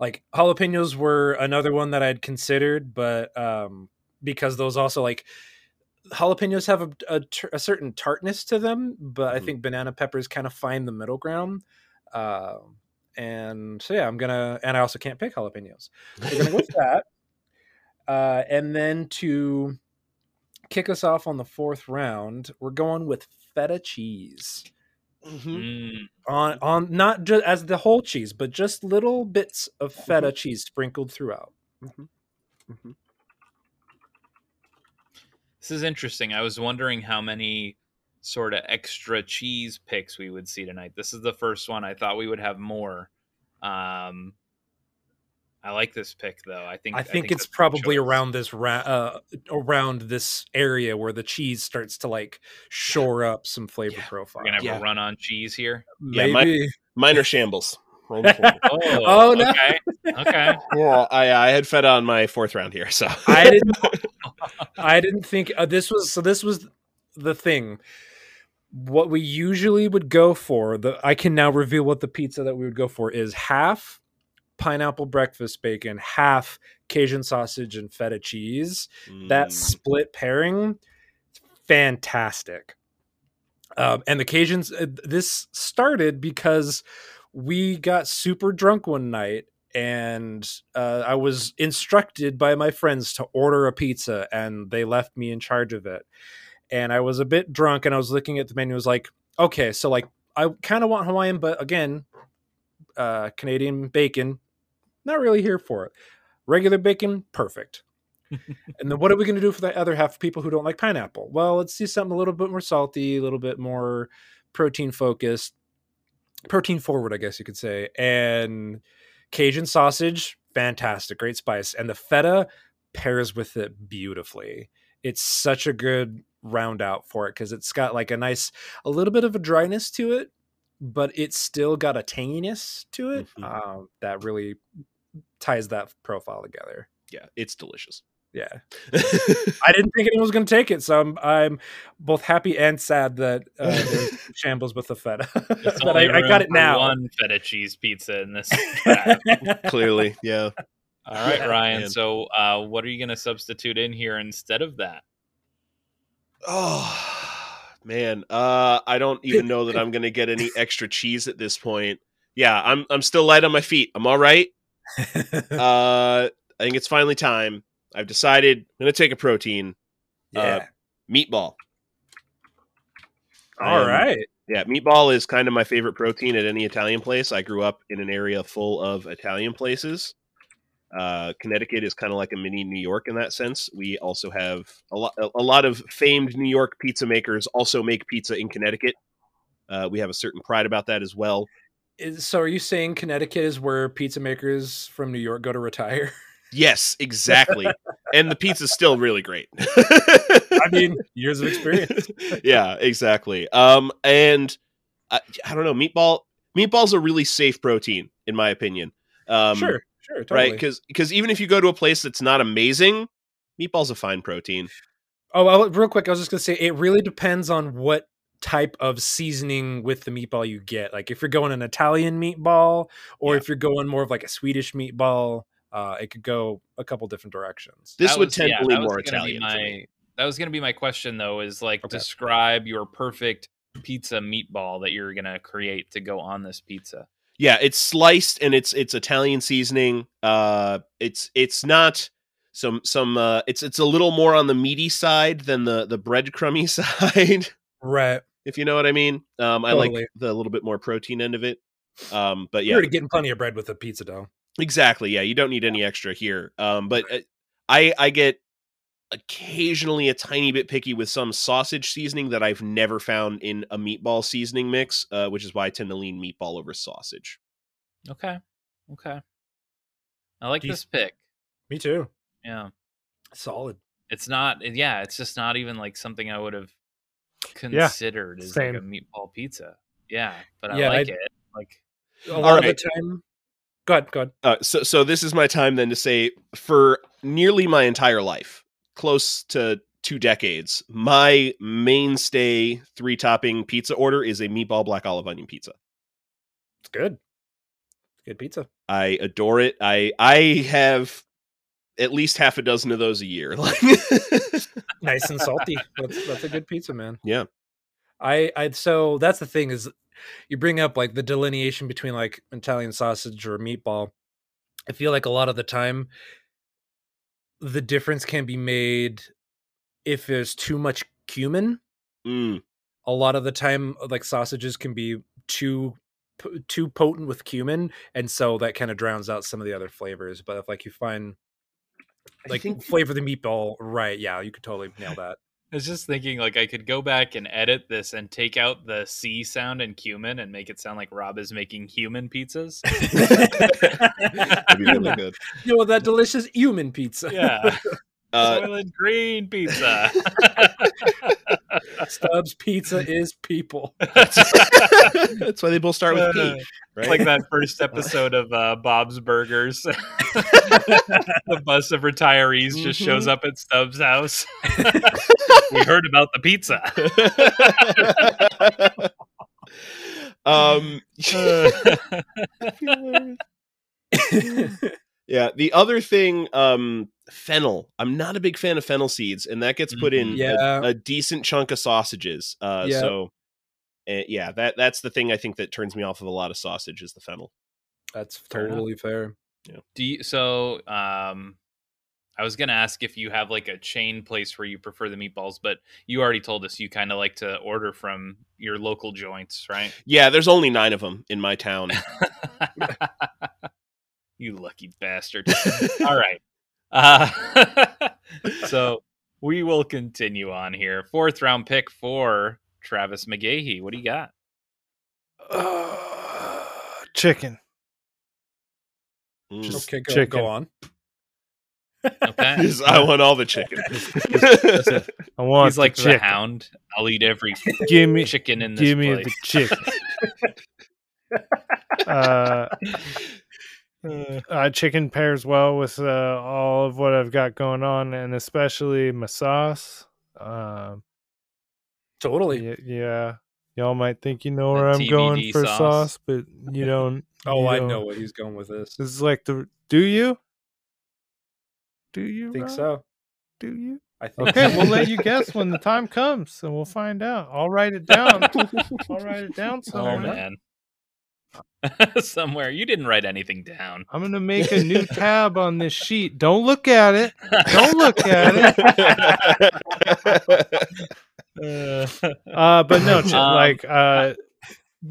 Speaker 1: like jalapenos were another one that I'd considered, but um, because those also like jalapenos have a certain tartness to them, but I
Speaker 4: Mhm.
Speaker 1: think banana peppers kind of find the middle ground. Um and so yeah, I'm gonna, and I also can't pick jalapenos. We're gonna go with *laughs* that. Uh, and then to kick us off on the fourth round, we're going with feta cheese
Speaker 4: Mhm.
Speaker 2: Mm,
Speaker 1: on on not just as the whole cheese, but just little bits of feta cheese sprinkled throughout.
Speaker 2: This is interesting. I was wondering how many sort of extra cheese picks we would see tonight. This is the first one. I thought we would have more. Um, I like this pick though. I think
Speaker 1: I think it's
Speaker 2: that's a good
Speaker 1: probably
Speaker 2: choice.
Speaker 1: around this ra- uh, around this area where the cheese starts to like shore up some flavor
Speaker 4: Yeah.
Speaker 1: profile.
Speaker 2: We're gonna have
Speaker 4: Yeah.
Speaker 2: a run on cheese here.
Speaker 4: Yeah, my-
Speaker 1: Maybe.
Speaker 4: Mine shambles. Shambles.
Speaker 2: Oh,
Speaker 1: Oh, no.
Speaker 2: okay, okay. *laughs*
Speaker 4: yeah, I, I had fed on my fourth round here, so
Speaker 1: I didn't. *laughs* *laughs* I didn't think uh, this was so. This was the thing. what we usually would go for, the I can now reveal what the pizza that we would go for is half pineapple breakfast bacon, half Cajun sausage and feta cheese. That
Speaker 4: Mm.
Speaker 1: split pairing, fantastic. Um, and the Cajuns, uh, this started because we got super drunk one night and uh, I was instructed by my friends to order a pizza and they left me in charge of it. And I was a bit drunk and I was looking at the menu, I was like, okay, so like I kind of want Hawaiian, but again, uh, Canadian bacon, not really here for it. Regular bacon, perfect. *laughs* and then what are we going to do for the other half of people who don't like pineapple? Well, let's see something a little bit more salty, a little bit more protein focused, protein forward, I guess you could say. And Cajun sausage, fantastic, great spice. And the feta pairs with it beautifully. It's such a good round out for it because it's got like a nice, a little bit of a dryness to it, but it's still got a tanginess to it
Speaker 4: Mhm.
Speaker 1: um, that really ties that profile together.
Speaker 4: Yeah, it's delicious.
Speaker 1: Yeah. *laughs* I didn't think anyone was going to take it, so I'm I'm both happy and sad that uh, there's *laughs* shambles with the feta. But *laughs* I, I got it now.
Speaker 2: One feta cheese pizza in this.
Speaker 4: Clearly, yeah.
Speaker 2: All right, Ryan.
Speaker 4: Man.
Speaker 2: So, uh, what are you going to substitute in here instead of that?
Speaker 4: Oh man, uh, I don't even know that *laughs* I'm gonna get any extra cheese at this point. Yeah, I'm I'm still light on my feet. I'm all right. *laughs* Uh, I think it's finally time. I've decided I'm gonna take a protein
Speaker 1: yeah.
Speaker 4: meatball.
Speaker 1: All
Speaker 4: Um,
Speaker 1: right.
Speaker 4: Yeah, meatball is kind of my favorite protein at any Italian place. I grew up in an area full of Italian places. Uh, Connecticut is kind of like a mini New York in that sense. We also have a lot, a lot of famed New York pizza makers also make pizza in Connecticut. Uh, we have a certain pride about that as well.
Speaker 1: Is- so are you saying Connecticut is where pizza makers from New York go to retire? *laughs*
Speaker 4: Yes, exactly. and the pizza's still really great.
Speaker 1: I mean, years of experience. *laughs*
Speaker 4: yeah, exactly. Um, and I, I don't know, meatball. Meatball's a really safe protein, in my opinion. Um,
Speaker 1: sure, sure, totally.
Speaker 4: right? Because because even if you go to a place that's not amazing, meatball's a fine protein.
Speaker 1: Oh, well, real quick, I was just gonna say it really depends on what type of seasoning with the meatball you get. Like if you're going an Italian meatball, or
Speaker 4: Yeah.
Speaker 1: if you're going more of like a Swedish meatball, uh, it could go a couple different directions.
Speaker 4: This
Speaker 2: That
Speaker 4: would
Speaker 2: was-
Speaker 4: tend
Speaker 2: yeah,
Speaker 4: to
Speaker 2: that
Speaker 4: lean more
Speaker 2: gonna be
Speaker 4: Italian.
Speaker 2: my- That was going to be my question, though. Is like
Speaker 1: Okay.
Speaker 2: describe your perfect pizza meatball that you're going to create to go on this pizza.
Speaker 4: Yeah, it's sliced and it's it's Italian seasoning. Uh, it's it's not some some. Uh, it's it's a little more on the meaty side than the the breadcrumby *laughs* side.
Speaker 1: Right.
Speaker 4: if you know what I mean. Um, I
Speaker 1: Totally.
Speaker 4: like the little bit more protein end of it. Um, but yeah,
Speaker 1: You're getting plenty of bread with a pizza dough.
Speaker 4: exactly. Yeah, you don't need any extra here. Um, but uh, I I get occasionally a tiny bit picky with some sausage seasoning that I've never found in a meatball seasoning mix, uh, which is why I tend to lean meatball over sausage.
Speaker 2: Okay. Okay. I like
Speaker 1: Do you-
Speaker 2: this pick.
Speaker 1: Me too.
Speaker 2: Yeah.
Speaker 1: Solid.
Speaker 2: It's not, yeah, it's just not even like something I would have considered as like a meatball pizza. Yeah. But I
Speaker 1: Yeah,
Speaker 2: like
Speaker 1: I-
Speaker 2: it. Like,
Speaker 1: A lot of the time. Go ahead. Go ahead.
Speaker 4: Uh, so so this is my time then to say for nearly my entire life, close to two decades, my mainstay three topping pizza order is a meatball black olive onion pizza.
Speaker 1: It's good. It's good pizza.
Speaker 4: I adore it. I I have at least half a dozen of those a year. *laughs*
Speaker 1: Nice and salty. That's that's a good pizza, man.
Speaker 4: Yeah.
Speaker 1: I I so that's the thing is you bring up like the delineation between like Italian sausage or meatball. I feel like a lot of the time the difference can be made if there's too much cumin.
Speaker 4: Mm,
Speaker 1: A lot of the time like sausages can be too too potent with cumin and so that kind of drowns out some of the other flavors, but if like you find like
Speaker 4: think-
Speaker 1: flavor the meatball right, yeah, you could totally nail that.
Speaker 2: I was just thinking like I could go back and edit this and take out the C sound in cumin and make it sound like Rob is making human pizzas. *laughs*
Speaker 4: that'd be really *laughs* good.
Speaker 1: you know that delicious human pizza.
Speaker 2: Yeah. *laughs*
Speaker 4: Uh,
Speaker 2: Soylent green pizza. *laughs*
Speaker 1: Stubbs Pizza is people. *laughs*
Speaker 4: That's why they both start with P.
Speaker 2: Uh,
Speaker 4: Right?
Speaker 2: like that first *laughs* episode of uh, Bob's Burgers. the bus of retirees just shows up at Stubbs' house. we heard about the pizza.
Speaker 4: um, yeah. The other thing, um, fennel. I'm not a big fan of fennel seeds, and that gets put in
Speaker 2: Mhm.
Speaker 4: a-
Speaker 1: Yeah.
Speaker 4: a, decent chunk of sausages. Uh,
Speaker 1: Yeah.
Speaker 4: so. uh, yeah, that that's the thing I think that turns me off of a lot of sausage is the fennel.
Speaker 1: That's
Speaker 2: Fair enough.
Speaker 1: totally fair.
Speaker 2: Do you, so um I was gonna ask if you have like a chain place where you prefer the meatballs, but you already told us you kind of like to order from your local joints, right?
Speaker 4: Yeah, there's only nine of them in my town. *laughs* *laughs*
Speaker 2: you lucky bastard. *laughs* All right. Uh, *laughs* so we will continue on here. Fourth round pick for Travis McGahee. What do you got?
Speaker 3: Uh, chicken.
Speaker 4: Mm.
Speaker 3: Just
Speaker 1: Okay, go,
Speaker 3: chicken.
Speaker 1: go on.
Speaker 2: Okay. *laughs*
Speaker 4: I want all the chicken.
Speaker 3: I want
Speaker 2: He's like
Speaker 3: the
Speaker 2: the hound. I'll eat every
Speaker 3: Give me,
Speaker 2: chicken in this
Speaker 3: give me
Speaker 2: place.
Speaker 3: the chicken. uh, uh, chicken pairs well with uh, all of what I've got going on, and especially my sauce. Um,
Speaker 1: Totally.
Speaker 3: y- yeah, y'all might think you know
Speaker 2: The
Speaker 3: where I'm going for
Speaker 2: sauce.
Speaker 3: sauce, but you *laughs* don't.
Speaker 1: Oh,
Speaker 3: you
Speaker 1: I
Speaker 3: don't.
Speaker 1: know what he's going with this.
Speaker 3: This is like the. Do you? Do you
Speaker 1: I think
Speaker 3: Rob?
Speaker 1: so.
Speaker 3: Do you?
Speaker 1: I *laughs* think
Speaker 3: Okay,
Speaker 1: so.
Speaker 3: we'll let you guess when the time comes, and we'll find out. I'll write it down. *laughs* I'll write it down
Speaker 2: Oh man. *laughs* Somewhere. You didn't write anything down.
Speaker 3: I'm gonna make a new tab on this sheet. Don't look at it. Don't look at it. *laughs* Uh, but no,
Speaker 2: Um,
Speaker 3: like uh,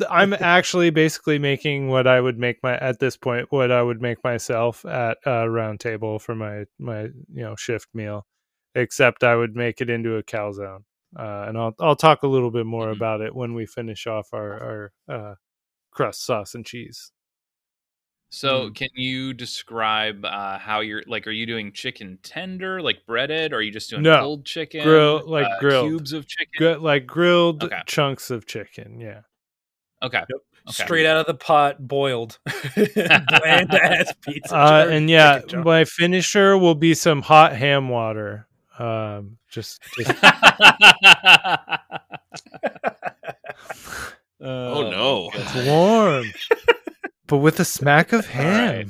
Speaker 3: I'm actually basically making what I would make my at this point what I would make myself at a round table for my my you know shift meal, except I would make it into a calzone. Uh, and I'll I'll talk a little bit more
Speaker 2: Mhm.
Speaker 3: about it when we finish off our our uh, crust sauce and cheese.
Speaker 2: So, can you describe uh, how you're like? Are you doing chicken tender, like breaded, or are you just doing
Speaker 3: No.
Speaker 2: cold chicken,
Speaker 3: Grill- like
Speaker 2: uh,
Speaker 3: grilled.
Speaker 2: cubes of chicken?
Speaker 3: Good, like grilled
Speaker 2: Okay.
Speaker 3: chunks of chicken. Yeah.
Speaker 2: Okay, Okay.
Speaker 1: Straight out of the pot, boiled. *laughs* Bland ass pizza.
Speaker 3: Uh, and yeah, my finisher will be some hot ham water. Um, just, just *laughs* *laughs*
Speaker 4: oh no.
Speaker 3: it's *laughs* warm, but with a smack of
Speaker 2: All right.
Speaker 3: ham.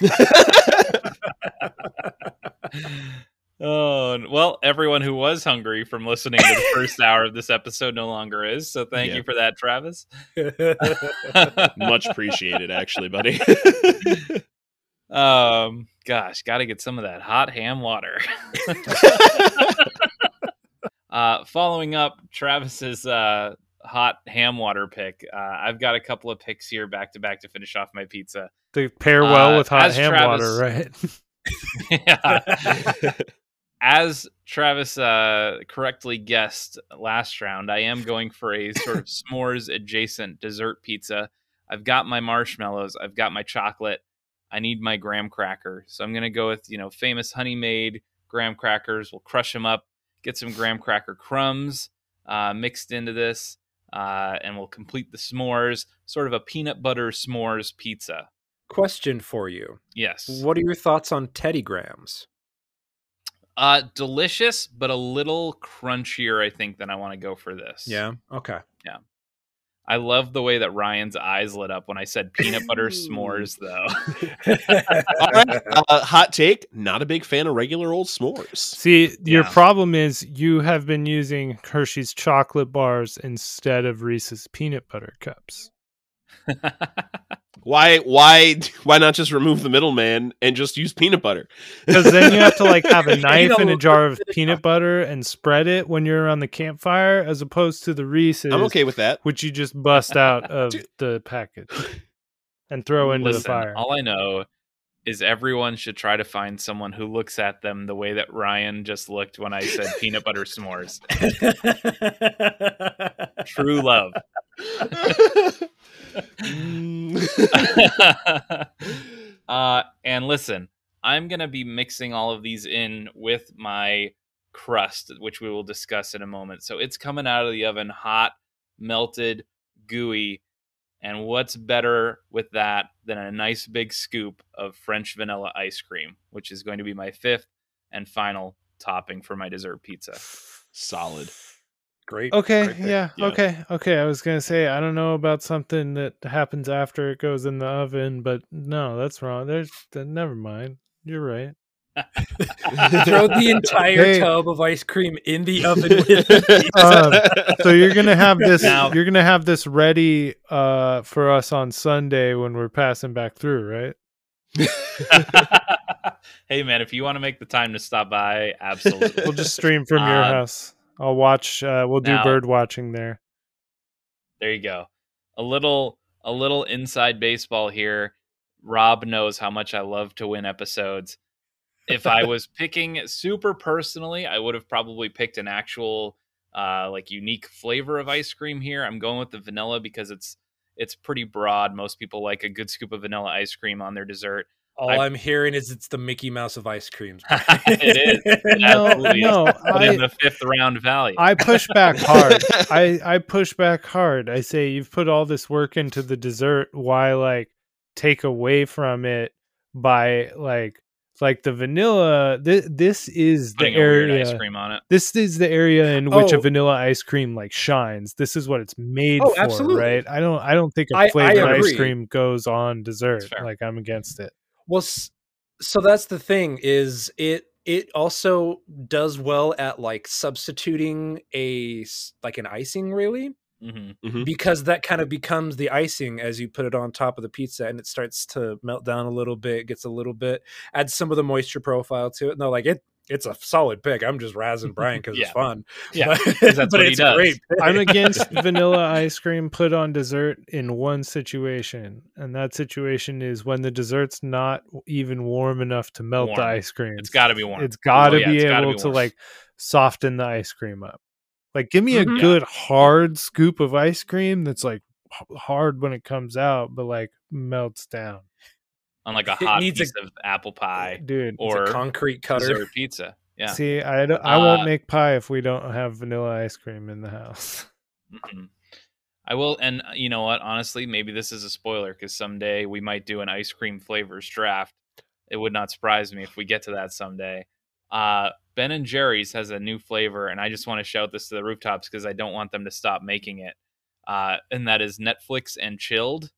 Speaker 3: *laughs*
Speaker 2: oh well, everyone who was hungry from listening to the first *laughs* hour of this episode no longer is. So, thank
Speaker 4: Yeah.
Speaker 2: you for that, Travis.
Speaker 4: Much appreciated, actually, buddy.
Speaker 2: um, gosh, got to get some of that hot ham water. uh, following up Travis's uh, hot ham water pick, uh, I've got a couple of picks here back to back to finish off my pizza.
Speaker 3: They pair well
Speaker 2: Uh,
Speaker 3: with hot ham
Speaker 2: Travis-
Speaker 3: water, right?
Speaker 2: yeah. *laughs* *laughs* As Travis uh, correctly guessed last round, I am going for a sort of *laughs* s'mores adjacent dessert pizza. I've got my marshmallows, I've got my chocolate. I need my graham cracker. So I'm going to go with, you know, famous honey made graham crackers. We'll crush them up, get some graham cracker crumbs uh, mixed into this, uh, and we'll complete the s'mores, sort of a peanut butter s'mores pizza.
Speaker 1: Question for you.
Speaker 2: Yes.
Speaker 1: What are your thoughts on Teddy Grahams?
Speaker 2: Uh, delicious, but a little crunchier, I think, than I want to go for this.
Speaker 1: Yeah. Okay.
Speaker 2: I love the way that Ryan's eyes lit up when I said peanut butter *laughs* s'mores, though.
Speaker 4: All right. Uh, hot take. Not a big fan of regular old s'mores.
Speaker 3: See, your problem is you have been using Hershey's chocolate bars instead of Reese's peanut butter cups. *laughs*
Speaker 4: Why? Why? *laughs* Why not just remove the middleman and just use peanut butter?
Speaker 3: Because then you have to like have a *laughs*
Speaker 1: You
Speaker 3: knife and a jar of *laughs* peanut butter and spread it when you're around the campfire, as opposed to the Reese's,
Speaker 4: I'm okay with that.
Speaker 3: which you just bust out of
Speaker 4: Dude.
Speaker 3: the package and throw into
Speaker 2: Listen,
Speaker 3: the fire.
Speaker 2: all I know is everyone should try to find someone who looks at them the way that Ryan just looked when I said peanut butter s'mores. True love. *laughs* uh, and listen, I'm gonna be mixing all of these in with my crust, which we will discuss in a moment. So it's coming out of the oven hot, melted, gooey. And what's better with that than a nice big scoop of French vanilla ice cream, which is going to be my fifth and final topping for my dessert pizza.
Speaker 4: Solid.
Speaker 1: Great.
Speaker 3: Okay,
Speaker 1: great
Speaker 3: yeah,
Speaker 4: Yeah.
Speaker 3: okay, okay. I was gonna say I don't know about something that happens after it goes in the oven, but no, that's wrong. There's never mind. You're right. *laughs*
Speaker 1: Throw the entire
Speaker 3: Hey.
Speaker 1: tub of ice cream in the oven *laughs*
Speaker 3: Um, So you're gonna *laughs* have this.
Speaker 2: Now-
Speaker 3: you're gonna have this ready uh, for us on Sunday when we're passing back through, right?
Speaker 2: hey man, if you want to make the time to stop by, absolutely.
Speaker 3: We'll just stream from your
Speaker 2: Uh,
Speaker 3: house. I'll watch. Uh, we'll do
Speaker 2: now-
Speaker 3: bird watching there.
Speaker 2: there you go. A little a little inside baseball here. Rob knows how much I love to win episodes. If I *laughs* was picking super personally, I would have probably picked an actual uh like unique flavor of ice cream here. I'm going with the vanilla because it's it's pretty broad. Most people like a good scoop of vanilla ice cream on their dessert.
Speaker 1: All
Speaker 2: I-
Speaker 1: I'm hearing is it's the Mickey Mouse of ice creams. *laughs* *laughs*
Speaker 2: it is. It *laughs*
Speaker 3: No,
Speaker 2: absolutely is.
Speaker 3: no,
Speaker 2: But in
Speaker 3: I,
Speaker 2: the fifth round value.
Speaker 3: I push back hard. I I push back hard. I say you've put all this work into the dessert. Why like take away from it by like like the vanilla? This this is the
Speaker 2: putting a
Speaker 3: area.
Speaker 2: ice cream on it.
Speaker 3: This is the area in which a
Speaker 1: Oh.
Speaker 3: vanilla ice cream like shines. This is what it's made
Speaker 1: Oh,
Speaker 3: for,
Speaker 1: absolutely.
Speaker 3: right? I don't I don't think a flavored ice cream goes on dessert. Like I'm against it.
Speaker 1: Well, so that's the thing is it it also does well at like substituting a like an icing really
Speaker 2: hmm
Speaker 1: because that kind of becomes the icing as you put it on top of the pizza and it starts to melt down a little bit gets a little bit adds some of the moisture profile to it no like it it's a solid pick i'm just razzing *laughs* brian because
Speaker 2: Yeah.
Speaker 1: it's fun
Speaker 2: Yeah,
Speaker 1: but,
Speaker 2: 'cause that's *laughs*
Speaker 1: but
Speaker 2: what he
Speaker 1: it's a
Speaker 2: does.
Speaker 1: great.
Speaker 3: I'm against *laughs* vanilla ice cream put on dessert in one situation, and that situation is when the dessert's not even warm enough to melt the ice cream.
Speaker 2: It's got to be warm.
Speaker 3: It's got to
Speaker 2: Oh, yeah,
Speaker 3: be able
Speaker 2: be
Speaker 3: to like soften the ice cream up. Like, give me a
Speaker 1: Mhm.
Speaker 3: good hard scoop of ice cream that's like hard when it comes out, but like melts down,
Speaker 2: on like a
Speaker 1: It
Speaker 2: hot piece of apple pie
Speaker 3: dude.
Speaker 1: A
Speaker 2: or
Speaker 1: concrete cutter
Speaker 2: pizza. Yeah.
Speaker 3: See, I don't, I
Speaker 2: Uh,
Speaker 3: won't make pie if we don't have vanilla ice cream in the house.
Speaker 2: I will, and uh, you know what? Honestly, maybe this is a spoiler because someday we might do an ice cream flavors draft. It would not surprise me if we get to that someday. Uh, ben and Jerry's has a new flavor, and I just want to shout this to the rooftops because I don't want them to stop making it. Uh, and that is Netflix and chilled,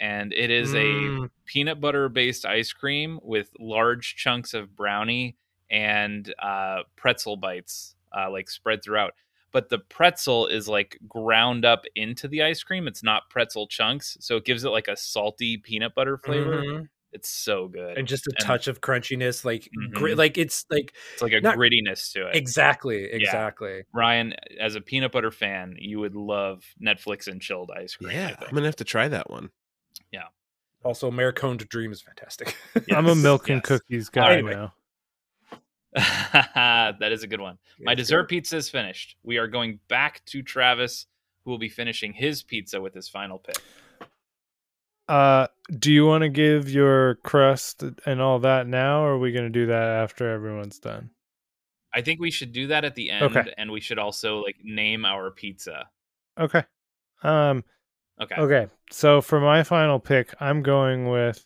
Speaker 2: and it is a
Speaker 1: Mm,
Speaker 2: peanut butter based ice cream with large chunks of brownie and uh, pretzel bites uh, like spread throughout. But the pretzel is like ground up into the ice cream. It's not pretzel chunks, so it gives it like a salty peanut butter flavor.
Speaker 1: mhm.
Speaker 2: It's so good.
Speaker 1: and just a
Speaker 2: And-
Speaker 1: touch of crunchiness like gri-
Speaker 2: Mhm.
Speaker 1: like it's like
Speaker 2: it's like a
Speaker 1: not-
Speaker 2: grittiness to it.
Speaker 1: exactly exactly
Speaker 2: Ryan, as a peanut butter fan, you would love Netflix and chilled ice cream.
Speaker 4: Yeah. I'm gonna have to try that one.
Speaker 1: Also Americone to Dream is fantastic *laughs*
Speaker 3: I'm a
Speaker 2: Yes,
Speaker 3: milk and
Speaker 2: yes.
Speaker 3: cookies guy
Speaker 1: Anyway.
Speaker 3: now. *laughs*
Speaker 2: that is a good one. My dessert
Speaker 1: sir.
Speaker 2: pizza is finished. We are going back to Travis, who will be finishing his pizza with his final pick.
Speaker 3: Uh, do you want to give your crust and all that now, or are we going to do that after everyone's done?
Speaker 2: I think we should do that at the end,
Speaker 3: Okay.
Speaker 2: and we should also like name our pizza.
Speaker 3: Okay. Um.
Speaker 2: Okay.
Speaker 3: Okay. So for my final pick, I'm going with,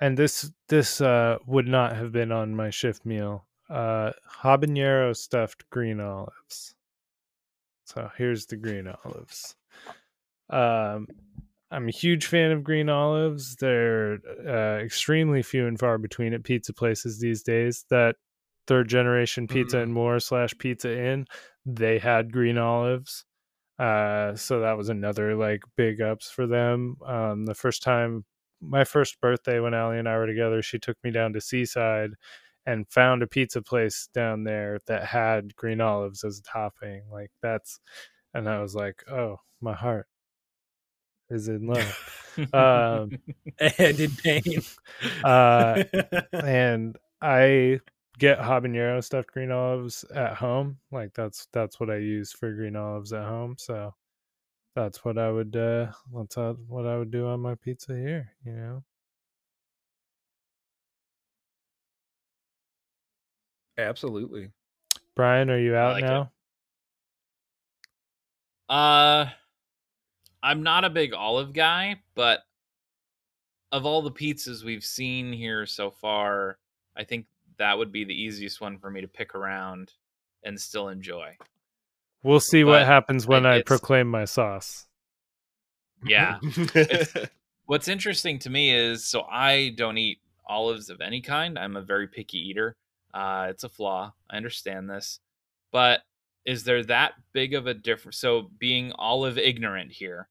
Speaker 3: and this this uh would not have been on my shift meal. Uh, habanero stuffed green olives. So here's the green olives. Um, I'm a huge fan of green olives. They're uh, extremely few and far between at pizza places these days. That third generation pizza
Speaker 1: Mhm.
Speaker 3: and more slash Pizza Inn, they had green olives. Uh, so that was another like big ups for them. Um, the first time, my first birthday when Allie and I were together, she took me down to Seaside and found a pizza place down there that had green olives as a topping. Like that's, and I was like, oh, my heart is in love. um, *laughs*
Speaker 1: and in pain *laughs*
Speaker 3: uh, and I get habanero stuffed green olives at home. Like that's that's what I use for green olives at home. So that's what I would uh that's what I would do on my pizza here, you know.
Speaker 1: absolutely
Speaker 3: Brian, are you out
Speaker 2: like it.
Speaker 3: now?
Speaker 2: Uh, I'm not a big olive guy, but of all the pizzas we've seen here so far, I think that would be the easiest one for me to pick around and still enjoy.
Speaker 3: We'll see what happens when I proclaim my sauce.
Speaker 2: Yeah. *laughs* What's interesting to me is so I don't eat olives of any kind. I'm a very picky eater. Uh, it's a flaw. I understand this. But is there that big of a difference? So, being olive ignorant here,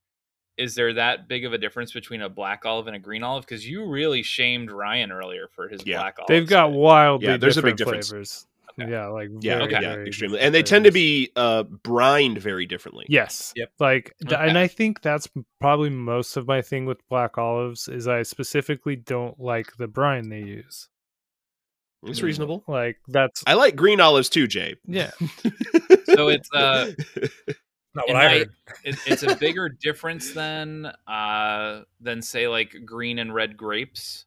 Speaker 2: is there that big of a difference between a black olive and a green olive? Because you really shamed Ryan earlier for his
Speaker 4: Yeah.
Speaker 2: black olive.
Speaker 3: They've got wildly
Speaker 4: Yeah, there's a big
Speaker 3: different
Speaker 4: difference.
Speaker 3: flavors.
Speaker 2: Okay.
Speaker 3: Yeah, like
Speaker 4: yeah,
Speaker 3: very,
Speaker 2: okay.
Speaker 4: yeah, extremely, and they tend to be uh, brined very differently.
Speaker 3: Yes.
Speaker 1: Yep.
Speaker 3: Like, th- and I think that's probably most of my thing with black olives is I specifically don't like the brine they use.
Speaker 4: it's reasonable.
Speaker 3: Like that's
Speaker 4: I like green olives too, Jay.
Speaker 3: yeah. *laughs*
Speaker 2: So it's uh, *laughs*
Speaker 1: Not what I
Speaker 2: I-
Speaker 1: heard.
Speaker 2: it, it's a bigger difference than uh than say like green and red grapes.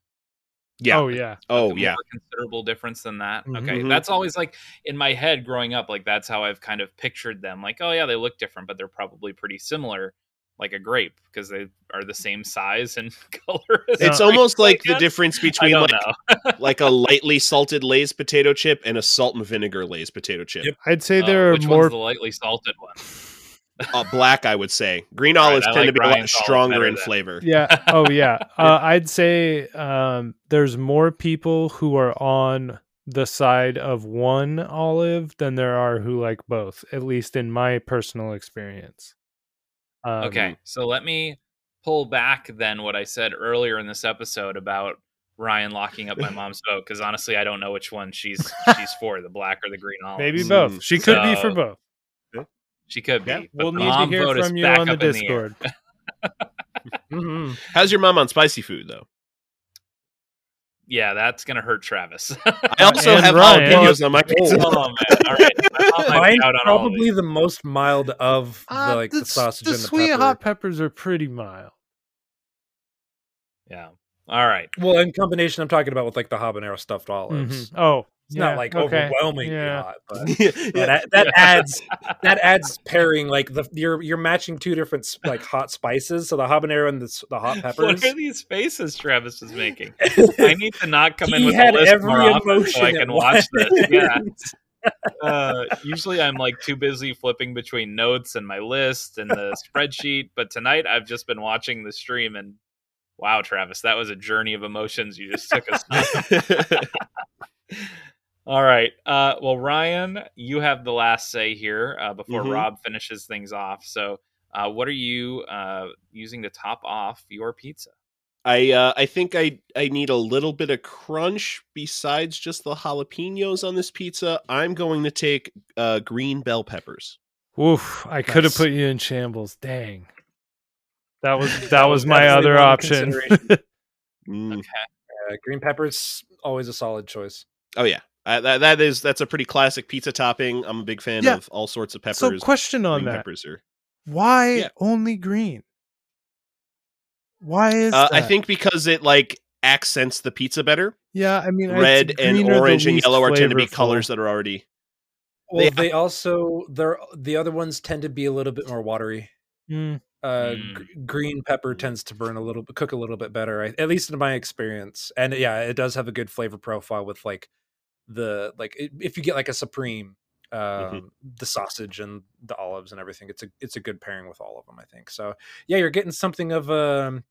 Speaker 4: yeah.
Speaker 3: Oh yeah.
Speaker 4: Oh
Speaker 2: Like, a
Speaker 4: yeah.
Speaker 2: more considerable difference than that.
Speaker 3: Mhm.
Speaker 2: Okay,
Speaker 4: Mhm.
Speaker 2: that's always like in my head growing up. Like that's how I've kind of pictured them. Like, oh yeah, they look different, but they're probably pretty similar, like a grape, because they are the same size and *laughs* color. as
Speaker 4: It's
Speaker 2: a
Speaker 4: almost
Speaker 2: grape,
Speaker 4: like the difference between like like a *laughs* lightly salted Lay's potato chip and a salt and vinegar Lay's potato chip.
Speaker 1: Yep.
Speaker 3: I'd say there are
Speaker 2: which
Speaker 3: more
Speaker 2: one's the lightly salted one?
Speaker 4: Uh, black, I would say. Green olives
Speaker 2: I
Speaker 4: tend
Speaker 2: like
Speaker 4: to be a lot stronger in flavor.
Speaker 3: yeah. *laughs* Oh yeah. Uh, I'd say um, there's more people who are on the side of one olive than there are who like both. At least in my personal experience. Um,
Speaker 2: Okay, so let me pull back then what I said earlier in this episode about Ryan locking up my *laughs* mom's vote because honestly, I don't know which one she's *laughs* she's for, the black or the green olive.
Speaker 3: Maybe
Speaker 4: Mm,
Speaker 3: both. She could be for both.
Speaker 2: She could be.
Speaker 4: Yeah,
Speaker 3: We'll need to hear from you on the
Speaker 2: up in the air.
Speaker 3: Discord. *laughs*
Speaker 1: Mhm.
Speaker 4: How's your mom on spicy food though?
Speaker 2: Yeah, that's gonna hurt Travis. *laughs*
Speaker 4: I also
Speaker 3: and
Speaker 4: have
Speaker 3: Ryan.
Speaker 4: jalapenos on my pizza.
Speaker 2: oh man! All right, my mom might be
Speaker 1: Mine's
Speaker 2: out on all
Speaker 1: probably the most mild of the,
Speaker 3: Uh,
Speaker 1: like the,
Speaker 3: s-
Speaker 1: sausage
Speaker 3: the
Speaker 1: and the
Speaker 3: sweet
Speaker 1: pepper.
Speaker 3: hot peppers are pretty mild.
Speaker 2: Yeah. All right.
Speaker 1: Well, in combination, I'm talking about with like the habanero stuffed olives.
Speaker 3: Mhm. Oh,
Speaker 1: It's
Speaker 3: yeah,
Speaker 1: not like
Speaker 3: okay.
Speaker 1: overwhelmingly
Speaker 3: Yeah.
Speaker 1: hot, but
Speaker 4: Yeah.
Speaker 1: yeah, that, that adds that *laughs* adds pairing like the you're you're matching two different like hot spices, so the habanero and the the hot *laughs* peppers.
Speaker 2: What are these faces Travis is making? I need to not come in with a list
Speaker 1: every
Speaker 2: more often so I can watch this. Yeah. *laughs* Uh, usually I'm like too busy flipping between notes and my list and the spreadsheet, but tonight I've just been watching the stream and wow, Travis, that was a journey of emotions you just took us on. All right. Uh, well, Ryan, you have the last say here uh, before
Speaker 4: Mhm.
Speaker 2: Rob finishes things off. So, uh, what are you uh, using to top off your pizza?
Speaker 4: I uh, I think I I need a little bit of crunch besides just the jalapenos on this pizza. I'm going to take uh, green bell peppers.
Speaker 3: Oof! I could have put you in shambles. Dang. That was that, *laughs*
Speaker 1: That
Speaker 3: was
Speaker 1: was
Speaker 3: my other option. *laughs*
Speaker 4: Mm.
Speaker 2: Okay.
Speaker 1: Uh, green peppers always a solid choice.
Speaker 4: Oh yeah, uh, that that is that's a pretty classic pizza topping. I'm a big fan
Speaker 3: Yeah.
Speaker 4: of all sorts of peppers.
Speaker 3: so, question on
Speaker 4: green
Speaker 3: that:
Speaker 4: peppers are.
Speaker 3: Why
Speaker 4: Yeah.
Speaker 3: only green? Why is
Speaker 4: Uh,
Speaker 3: that?
Speaker 4: I think because it like accents the pizza better.
Speaker 3: yeah. I mean,
Speaker 4: Red and
Speaker 3: green are the
Speaker 4: orange and
Speaker 3: least
Speaker 4: yellow are tend to be colors that are already.
Speaker 1: Well,
Speaker 4: They-
Speaker 1: they, *laughs* also they're the other ones tend to be a little bit more watery.
Speaker 3: Mm,
Speaker 1: Uh,
Speaker 2: Mm.
Speaker 1: gr- green pepper tends to burn a little cook a little bit better, I- at least in my experience. And yeah, it does have a good flavor profile with like the like if you get like a supreme, um,
Speaker 4: Mm-hmm.
Speaker 1: the sausage and the olives and everything. It's a it's a good pairing with all of them. I think so. Yeah, you're getting something of a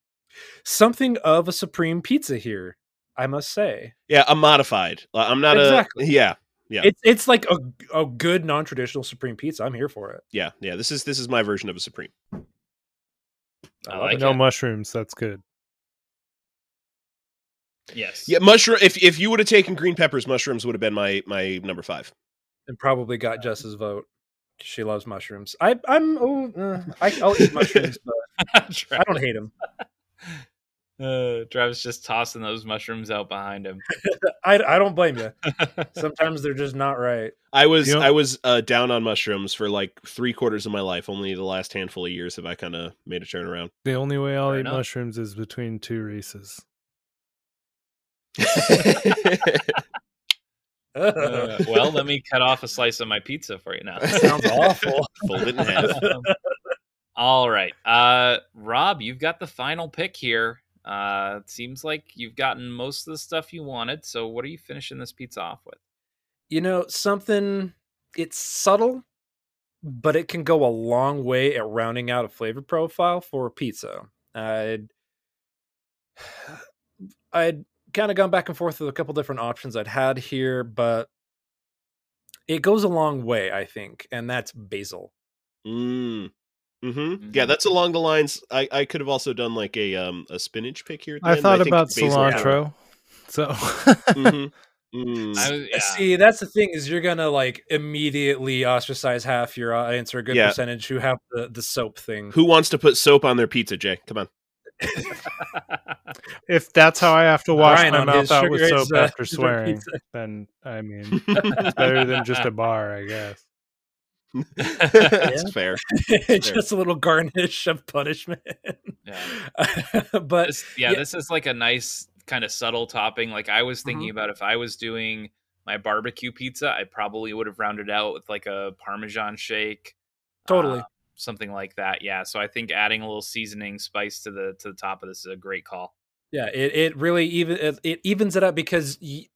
Speaker 1: something of a supreme pizza here. I must say.
Speaker 4: Yeah, I'm modified. I'm not
Speaker 1: Exactly.
Speaker 4: a. Yeah, Yeah.
Speaker 1: It's it's like a a good non traditional supreme pizza. I'm here for it.
Speaker 4: yeah, yeah. This is this is my version of a supreme.
Speaker 2: I
Speaker 1: love
Speaker 2: like
Speaker 1: it.
Speaker 3: no mushrooms. That's good.
Speaker 2: Yes.
Speaker 4: Yeah, mushroom. If if you would have taken green peppers, mushrooms would have been my my number five.
Speaker 1: and probably got Jess's vote. She loves mushrooms. I I'm oh, uh, I, I'll eat mushrooms, but *laughs* I don't hate them. *laughs*
Speaker 2: uh, Travis just tossing those mushrooms out behind him. *laughs*
Speaker 1: I I don't blame you. Sometimes they're just not right.
Speaker 4: I was
Speaker 3: You know-
Speaker 4: I was uh, down on mushrooms for like three quarters of my life. Only the last handful of years have I kind of made a turnaround.
Speaker 3: The only way I'll
Speaker 2: Fair
Speaker 3: eat
Speaker 2: enough.
Speaker 3: mushrooms is between two Reese's.
Speaker 2: Uh, well, let me cut off a slice of my pizza for you now.
Speaker 1: That sounds awful.
Speaker 4: Fold it in half. *laughs*
Speaker 2: All right. Uh, Rob, you've got the final pick here. Uh, it seems like you've gotten most of the stuff you wanted. So, what are you finishing this pizza off with?
Speaker 1: you know something it's subtle but it can go a long way at rounding out a flavor profile for a pizza i'd *sighs* i'd kind of gone back and forth with a couple different options i'd had here but it goes a long way i think and that's basil
Speaker 4: Mm. hmm
Speaker 2: Mhm.
Speaker 4: Yeah, that's along the lines. I, I could have also done like a um a spinach pick here. At
Speaker 3: I thought
Speaker 4: think
Speaker 3: about
Speaker 4: basil-
Speaker 3: cilantro. So
Speaker 4: Mhm. *laughs* Mm.
Speaker 2: I was, yeah.
Speaker 1: see that's the thing is you're gonna like immediately ostracize half your audience or a good
Speaker 4: Yeah.
Speaker 1: percentage who have the the soap thing
Speaker 4: Who wants to put soap on their pizza, Jay? Come on.
Speaker 3: If that's how I have to wash
Speaker 1: Brian
Speaker 3: my mouth out with soap
Speaker 1: uh,
Speaker 3: after *laughs* swearing,
Speaker 1: pizza.
Speaker 3: then I mean *laughs* it's better than just a bar, I guess. *laughs*
Speaker 4: That's fair.
Speaker 1: just a little garnish of punishment
Speaker 2: Yeah.
Speaker 1: but
Speaker 2: This- yeah,
Speaker 1: yeah.
Speaker 2: this is like a nice kind of subtle topping. Like I was thinking about if I was doing my barbecue pizza, I probably would have rounded out with like a Parmesan shake,
Speaker 1: Totally.
Speaker 2: uh, something like that. Yeah, so I think adding a little seasoning spice to the to the top of this is a great call.
Speaker 1: Yeah, it, it really even it, it evens it up because y-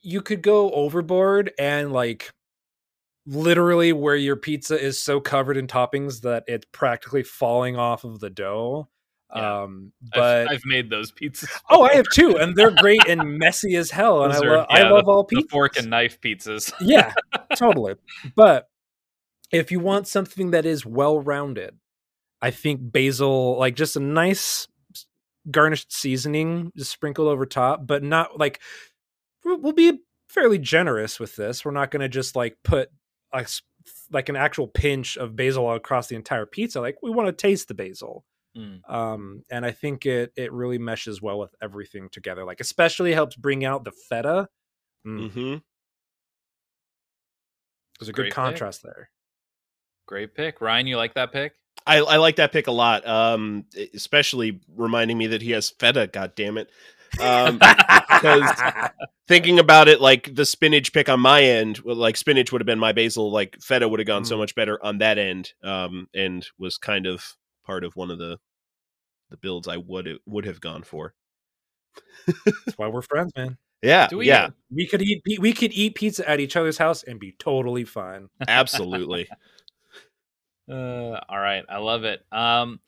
Speaker 1: you could go overboard and like literally where your pizza is so covered in toppings that it's practically falling off of the dough.
Speaker 2: Yeah.
Speaker 1: Um,
Speaker 2: I've-
Speaker 1: but
Speaker 2: I've, made those pizzas.
Speaker 1: oh, I have two, and they're great and *laughs* messy as hell. And I,
Speaker 2: Those are-
Speaker 1: lo- I
Speaker 2: yeah,
Speaker 1: love all pizzas.
Speaker 2: fork and knife pizzas.
Speaker 1: yeah, totally. But if you want something that is well rounded, I think basil, like just a nice garnished seasoning, just sprinkled over top, but not like we'll be fairly generous with this. We're not going to just like put a like an actual pinch of basil across the entire pizza. Like we want to taste the basil.
Speaker 2: Mm.
Speaker 1: Um, and I think it it really meshes well with everything together. Like especially helps bring out the feta. Mm,
Speaker 4: hmm
Speaker 1: There's a
Speaker 2: Great
Speaker 1: good contrast there.
Speaker 2: Great pick, Ryan. You like that pick?
Speaker 4: I, I like that pick a lot. Um, especially reminding me that he has feta. God damn it. Um, *laughs* thinking about it, like the spinach pick on my end, like spinach would have been my basil. Like feta would have gone so
Speaker 1: Mm.
Speaker 4: much better on that end. Um, and was kind of part of one of the the builds I would would have gone for.
Speaker 1: That's why we're friends, man.
Speaker 4: Yeah,
Speaker 2: Do we-
Speaker 4: yeah,
Speaker 1: We could eat we could eat pizza at each other's house and be totally fine.
Speaker 4: absolutely.
Speaker 2: Uh, all right, I love it. Um,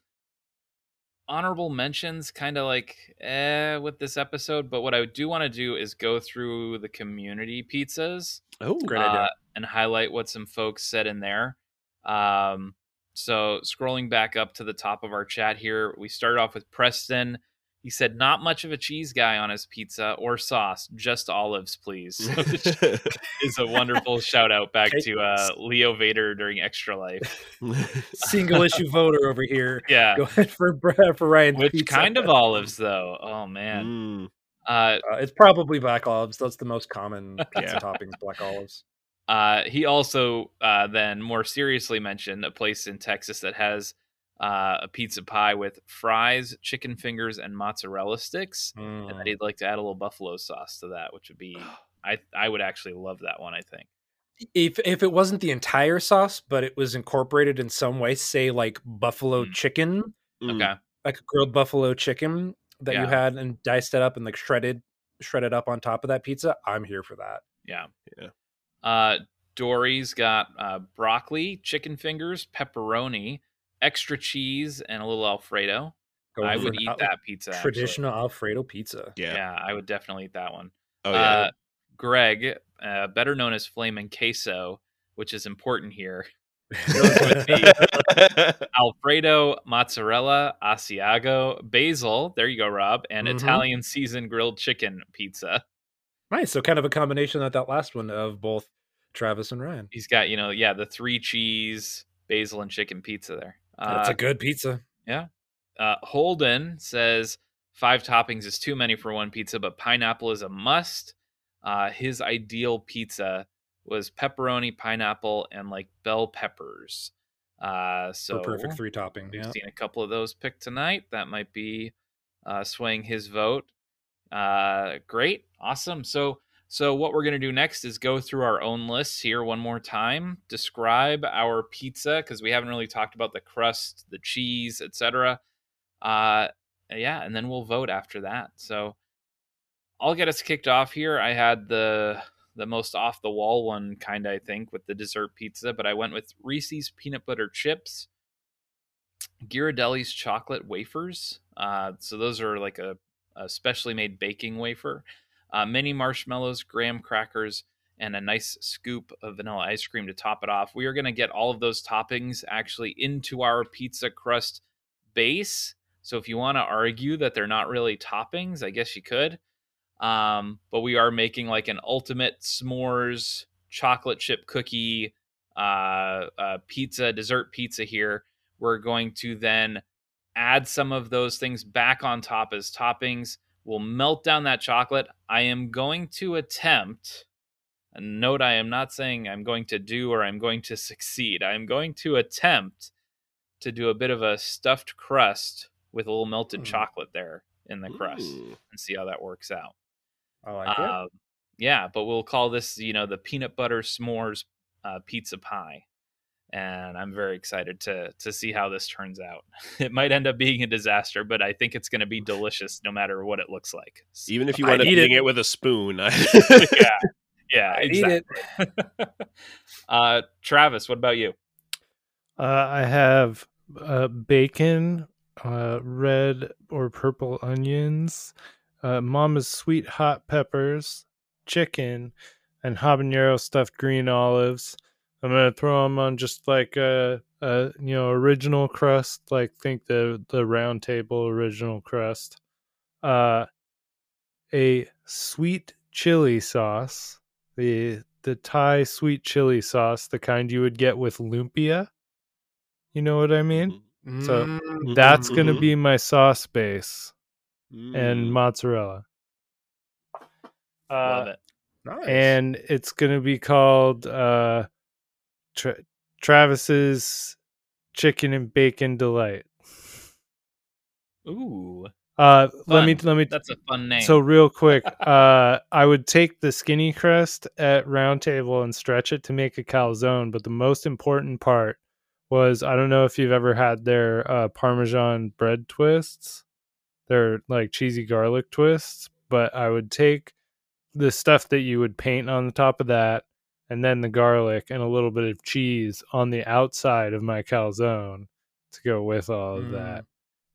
Speaker 2: honorable mentions, kind of like eh, with this episode, but what I do want to do is go through the community pizzas
Speaker 4: Oh,
Speaker 1: Great idea.
Speaker 2: uh, and highlight what some folks said in there. Um, so scrolling back up to the top of our chat here, we started off with Preston. He said, "Not much of a cheese guy on his pizza or sauce, just olives, please." So *laughs* which *laughs* is a wonderful shout out back to uh, Leo Vader during Extra Life. *laughs*
Speaker 1: Single issue voter over here.
Speaker 2: Yeah,
Speaker 1: Go ahead for for Ryan.
Speaker 2: which kind of olives though? Oh man,
Speaker 4: Mm,
Speaker 2: uh,
Speaker 1: Uh, it's probably black olives. That's the most common pizza toppings. Black olives.
Speaker 2: Uh, he also uh, then more seriously mentioned a place in Texas that has uh, a pizza pie with fries, chicken fingers, and mozzarella sticks, and
Speaker 1: Mm.
Speaker 2: that he'd like to add a little buffalo sauce to that, which would be *gasps* I I would actually love that one. I think.
Speaker 1: If if it wasn't the entire sauce, but it was incorporated in some way, say like buffalo
Speaker 2: Mm.
Speaker 1: chicken,
Speaker 4: mm.
Speaker 2: Okay,
Speaker 1: like a grilled buffalo chicken that you had and diced it up and like shredded shredded up on top of that pizza, I'm here for that.
Speaker 2: yeah,
Speaker 4: Yeah.
Speaker 2: Uh, Dory's got uh, broccoli, chicken fingers, pepperoni, extra cheese, and a little Alfredo.
Speaker 1: Going
Speaker 2: I would eat
Speaker 1: Al-
Speaker 2: that pizza. actually.
Speaker 1: traditional Alfredo pizza.
Speaker 4: Yeah.
Speaker 2: Yeah, I would definitely eat that one.
Speaker 4: Oh yeah.
Speaker 2: Uh, Greg, uh, better known as Flamin' Queso, which is important here. *laughs* *laughs* Alfredo, mozzarella, Asiago, basil. There you go, Rob, and
Speaker 1: Mhm.
Speaker 2: Italian seasoned grilled chicken pizza.
Speaker 1: Nice. So kind of a combination of that last one of both Travis and Ryan.
Speaker 2: He's got, you know, yeah, the three cheese, basil, and chicken pizza there.
Speaker 1: That's
Speaker 2: Uh,
Speaker 1: a good pizza. Yeah.
Speaker 2: Uh, Holden says five toppings is too many for one pizza, but pineapple is a must. Uh, his ideal pizza was pepperoni, pineapple, and like bell peppers. Uh, so
Speaker 1: perfect three topping.
Speaker 2: We've
Speaker 1: Yeah.
Speaker 2: seen a couple of those picked tonight. That might be uh, swaying his vote. Uh, great, awesome. So So, what we're going to do next is go through our own lists here one more time, describe our pizza because we haven't really talked about the crust, the cheese, etc. Uh, yeah, and then we'll vote after that. So, I'll get us kicked off here. I had the the most off the wall one kind I think with the dessert pizza, but I went with Reese's peanut butter chips, Ghirardelli's chocolate wafers. Uh, so those are like a, a specially made baking wafer uh, mini marshmallows, graham crackers, and a nice scoop of vanilla ice cream to top it off. We are going to get all of those toppings actually into our pizza crust base. So if you want to argue that they're not really toppings, I guess you could. Um, but we are making like an ultimate s'mores chocolate chip cookie uh, uh, pizza, dessert pizza here. We're going to then add some of those things back on top as toppings will melt down that chocolate. I am going to attempt, and note I am not saying I'm going to do or I'm going to succeed. I'm going to attempt to do a bit of a stuffed crust with a little melted mm. chocolate there in the crust and see how that works out.
Speaker 1: I like uh, it.
Speaker 2: Yeah, but we'll call this, you know, the peanut butter s'mores uh, pizza pie and I'm very excited to to see how this turns out. *laughs* It might end up being a disaster, but I think it's going to be delicious no matter what it looks like.
Speaker 4: Even if you wind up eating it. it with a spoon. *laughs*
Speaker 2: yeah, yeah, I exactly. *laughs* uh, Travis, what about you?
Speaker 3: Uh, I have uh, bacon, uh, red or purple onions, uh, Mama's sweet hot peppers, chicken, and habanero stuffed green olives I'm gonna throw them on just like a, a you know original crust, like think the the round table original crust. Uh, a sweet chili sauce, the the Thai sweet chili sauce, the kind you would get with lumpia. You know what I mean? Mm-hmm. So mm-hmm. that's gonna be my sauce base mm. and mozzarella.
Speaker 2: Uh, Love it.
Speaker 3: Nice. And it's gonna be called uh Tra- Travis's chicken and bacon delight.
Speaker 2: Ooh.
Speaker 3: Uh, fun. let me let me.
Speaker 2: That's a fun name.
Speaker 3: So real quick, *laughs* uh, I would take the skinny crust at Round Table and stretch it to make a calzone. But the most important part was I don't know if you've ever had their uh, Parmesan bread twists. They're like cheesy garlic twists, but I would take the stuff that you would paint on the top of that and then the garlic and a little bit of cheese on the outside of my calzone to go with all of mm. that.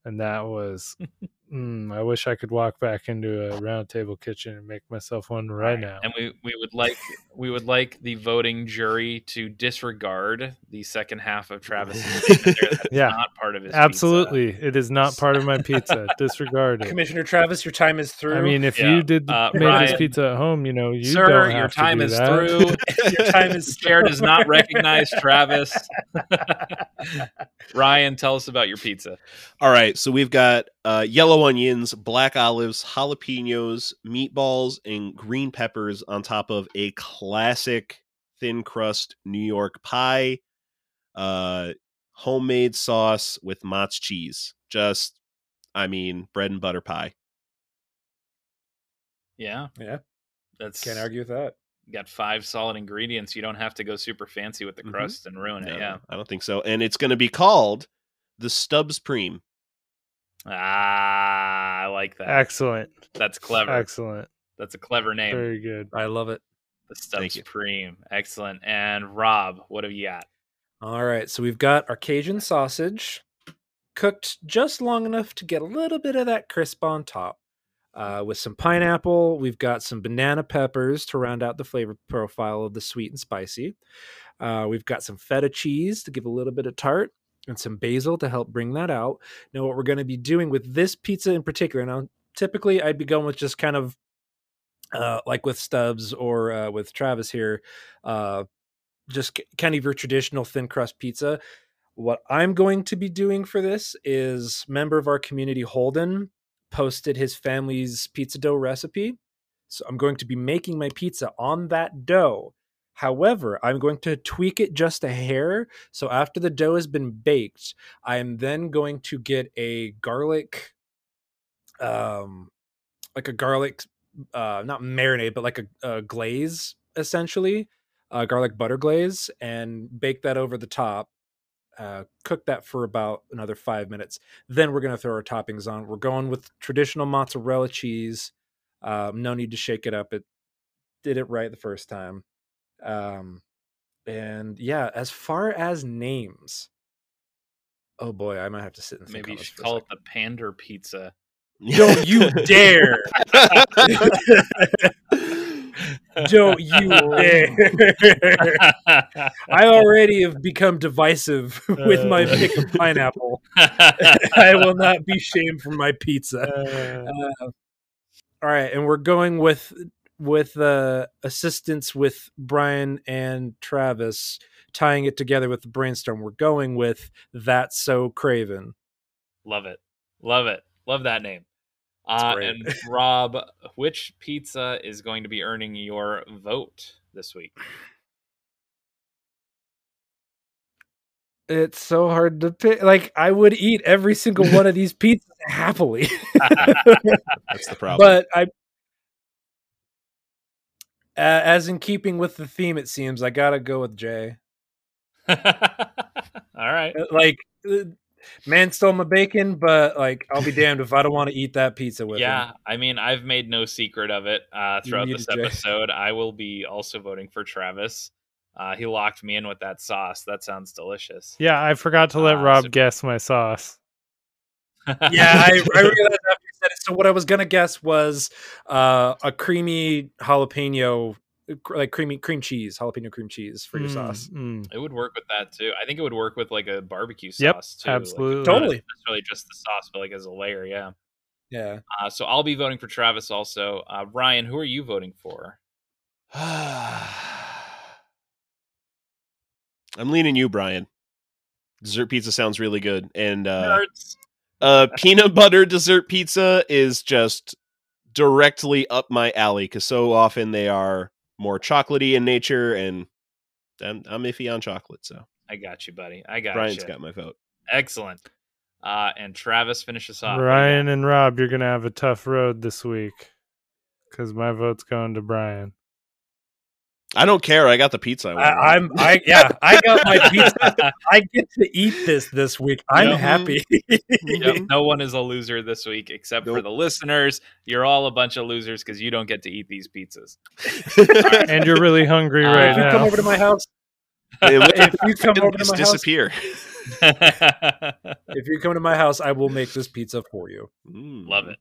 Speaker 3: And that was *laughs* Mm, I wish I could walk back into a round table kitchen and make myself one right, right, now.
Speaker 2: And we, we would like we would like the voting jury to disregard the second half of Travis's *laughs* there. That yeah, not part of his.
Speaker 3: Absolutely,
Speaker 2: pizza.
Speaker 3: it is not *laughs* part of my pizza. Disregard it.
Speaker 1: Commissioner Travis, your time is through.
Speaker 3: I mean, if yeah. you did uh, made Ryan, this pizza at home, you know, you
Speaker 2: sir,
Speaker 3: don't
Speaker 2: have
Speaker 3: your
Speaker 2: time
Speaker 3: is
Speaker 2: that. through. your time is *laughs* chair does not recognize Travis. Ryan, tell us about your pizza.
Speaker 4: All right, so we've got uh, yellow onions, black olives, jalapenos, meatballs, and green peppers on top of a classic thin crust New York pie. Uh, homemade sauce with mozz cheese. Just, I mean, bread and butter pie.
Speaker 2: Yeah.
Speaker 1: Yeah.
Speaker 2: That's
Speaker 1: can't argue with that.
Speaker 2: You got five solid ingredients. You don't have to go super fancy with the mm-hmm. crust mm-hmm. and ruin no, it. Yeah.
Speaker 4: I don't think so. And it's going to be called the Stubbs Preem.
Speaker 2: Ah, I like that.
Speaker 3: Excellent.
Speaker 2: That's clever.
Speaker 3: Excellent.
Speaker 2: That's a clever name.
Speaker 3: Very good.
Speaker 1: I love it.
Speaker 2: The Stubbs Supreme. Excellent. And Rob, what have you got?
Speaker 1: All right. So we've got our Cajun sausage cooked just long enough to get a little bit of that crisp on top. Uh, with some pineapple, we've got some banana peppers to round out the flavor profile of the sweet and spicy. Uh, we've got some feta cheese to give a little bit of tart and some basil to help bring that out. Now, what we're going to be doing with this pizza in particular, now typically I'd be going with just kind of uh, like with Stubbs or uh, with Travis here, uh, just kind of your traditional thin crust pizza. What I'm going to be doing for this is member of our community Holden posted his family's pizza dough recipe. So I'm going to be making my pizza on that dough However, I'm going to tweak it just a hair. So after the dough has been baked, I am then going to get a garlic, um, like a garlic uh, not marinade, but like a, a glaze essentially, uh, garlic butter glaze, and bake that over the top. Uh, cook that for about another five minutes. Then we're gonna throw our toppings on. We're going with traditional mozzarella cheese. Um, no need to shake it up. It did it right the first time. Um, and yeah, as far as names, oh boy, I might have to sit and.
Speaker 2: Maybe you should call it the Pander Pizza.
Speaker 1: Don't you dare! Don't you dare! I already have become divisive *laughs* with my
Speaker 3: Uh.
Speaker 1: pick of pineapple. *laughs* I will not be shamed for my pizza.
Speaker 3: Uh,
Speaker 1: Uh, all right, and we're going with with uh, assistance with Brian and Travis, tying it together with the brainstorm. We're going with that's so Craven.
Speaker 2: Love it. Love it. Love that name. Uh, and Rob, which pizza is going to be earning your vote this week?
Speaker 1: It's so hard to pick. Like I would eat every single one of these pizzas happily, *laughs* *laughs*
Speaker 4: That's the problem.
Speaker 1: but I. Uh, as in keeping with the theme, it seems I gotta go with Jay. *laughs*
Speaker 2: All right.
Speaker 1: Uh, Like, uh, man stole my bacon, but like, I'll be damned if I don't want to eat that pizza with him.
Speaker 2: Yeah, I mean, I've made no secret of it uh, throughout this
Speaker 1: to, Jay.
Speaker 2: episode. I will be also voting for Travis. Uh, he locked me in with that sauce. That sounds delicious.
Speaker 3: yeah, I forgot to let
Speaker 2: Uh,
Speaker 3: Rob
Speaker 2: so-
Speaker 3: guess my sauce.
Speaker 1: yeah, I, I realized after you said it. So what I was gonna guess was uh, a creamy jalapeno, like creamy cream cheese, jalapeno cream cheese for your
Speaker 3: Mm,
Speaker 1: sauce.
Speaker 3: mm.
Speaker 2: It would work with that too. I think it would work with like a barbecue sauce
Speaker 3: Yep,
Speaker 2: too. like,
Speaker 3: absolutely.
Speaker 2: not
Speaker 1: Totally.
Speaker 2: necessarily just the sauce, but like as a layer. Yeah.
Speaker 1: Yeah,
Speaker 2: Uh, so I'll be voting for Travis also. Uh, Ryan, who are you voting for? *sighs*
Speaker 4: I'm leaning you, Brian. Dessert pizza sounds really good, and uh,
Speaker 2: Nerds.
Speaker 4: Uh, peanut butter dessert pizza is just directly up my alley because so often they are more chocolatey in nature, and I'm, I'm iffy on chocolate. So
Speaker 2: I got you, buddy. I got
Speaker 4: Brian's
Speaker 2: you.
Speaker 4: got my vote.
Speaker 2: Excellent. Uh, and Travis finishes off. What
Speaker 3: Ryan and Rob, you're gonna have a tough road this week because my vote's going to Brian.
Speaker 4: I don't care. I got the pizza. I, want.
Speaker 1: I, I'm. I yeah, I got my *laughs* pizza. I get to eat this this week. I'm
Speaker 2: Yep.
Speaker 1: happy. *laughs*
Speaker 2: Yep, no one is a loser this week except for the listeners. You're all a bunch of losers because you don't get to eat these pizzas. *laughs*
Speaker 3: And you're really hungry
Speaker 2: Uh,
Speaker 3: right
Speaker 1: if you
Speaker 3: now.
Speaker 1: come over to my house,
Speaker 4: Hey, look,
Speaker 1: if you come over to
Speaker 4: just
Speaker 1: my house,
Speaker 4: disappear.
Speaker 1: if you come to my house, I will make this pizza for you.
Speaker 4: Mm.
Speaker 2: Love it.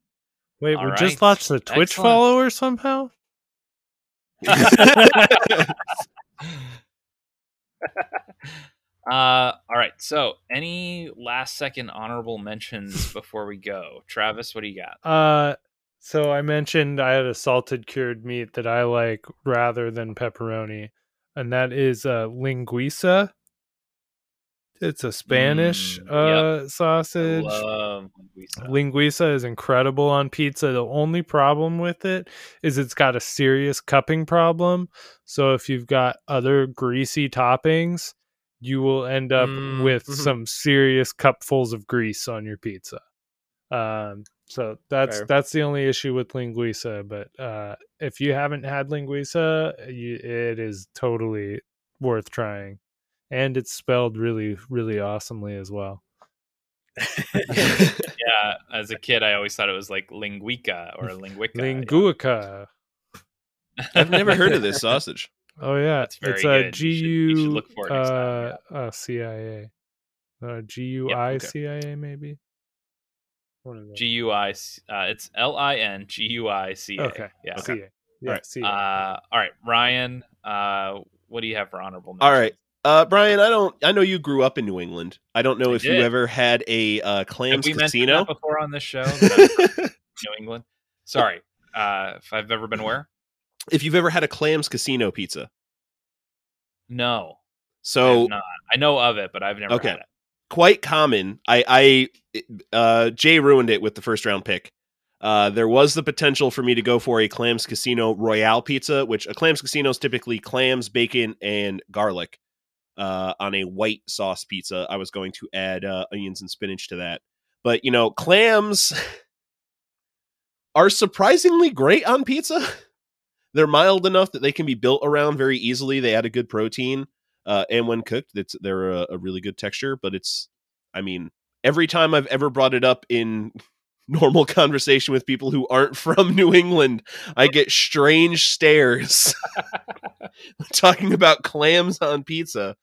Speaker 3: Wait,
Speaker 2: All
Speaker 3: we
Speaker 2: right.
Speaker 3: just lost the Twitch
Speaker 2: Excellent.
Speaker 3: follower somehow. *laughs*
Speaker 2: Uh, all right. So, any last second honorable mentions *laughs* before we go? Travis, what do you got?
Speaker 3: Uh, so I mentioned I had a salted cured meat that I like rather than pepperoni, and that is uh, linguiça. It's a Spanish
Speaker 2: Mm,
Speaker 3: uh, sausage.
Speaker 2: linguiça.
Speaker 3: Linguiça is incredible on pizza. The only problem with it is it's got a serious cupping problem. So if you've got other greasy toppings, you will end up
Speaker 1: Mm,
Speaker 3: with *laughs*
Speaker 1: mhm.
Speaker 3: some serious cupfuls of grease on your pizza. Um, so that's
Speaker 1: Fair.
Speaker 3: that's the only issue with linguiça. But uh, if you haven't had linguiça, you, it is totally worth trying, and it's spelled really really awesomely as well. *laughs*
Speaker 2: Yeah, as a kid, I always thought it was like linguica or linguica.
Speaker 3: Linguica.
Speaker 4: I've never heard of this *laughs* sausage.
Speaker 3: Oh yeah,
Speaker 2: That's very
Speaker 3: it's a
Speaker 2: good.
Speaker 3: G
Speaker 2: You should- you should look for it
Speaker 3: uh, uh CIA, uh, G U I C I A maybe. One of those.
Speaker 2: G U I. C- Uh, it's L I N G U I C A.
Speaker 3: Okay,
Speaker 2: Yeah.
Speaker 3: C A. Yeah,
Speaker 4: Alright.
Speaker 3: C A.
Speaker 2: Uh, all right, Ryan. Uh, what do you have for honorable?
Speaker 4: All
Speaker 2: mentions?
Speaker 4: right. Uh, Brian, I don't. I know you grew up in New England. I don't know
Speaker 2: I
Speaker 4: if you ever had a uh,
Speaker 2: Have
Speaker 4: clams
Speaker 2: we
Speaker 4: casino.
Speaker 2: that before on this show? *laughs* New England. Sorry. Uh, if I've ever been where?
Speaker 4: if you've ever had a clams casino pizza,
Speaker 2: No.
Speaker 4: So
Speaker 2: have not. I know of it, but I've never
Speaker 4: Okay.
Speaker 2: had it.
Speaker 4: quite common. I, I, uh, Jay ruined it with the first round pick. Uh, there was the potential for me to go for a clams casino royale pizza, which a clams casino is typically clams, bacon, and garlic uh, on a white sauce pizza. I was going to add uh, onions and spinach to that, but you know, clams *laughs* are surprisingly great on pizza. *laughs* They're mild enough that they can be built around very easily. They add a good protein, uh, and when cooked, it's they're a, a really good texture. But it's, I mean, every time I've ever brought it up in *laughs* normal conversation with people who aren't from New England, I get strange stares talking about clams on pizza.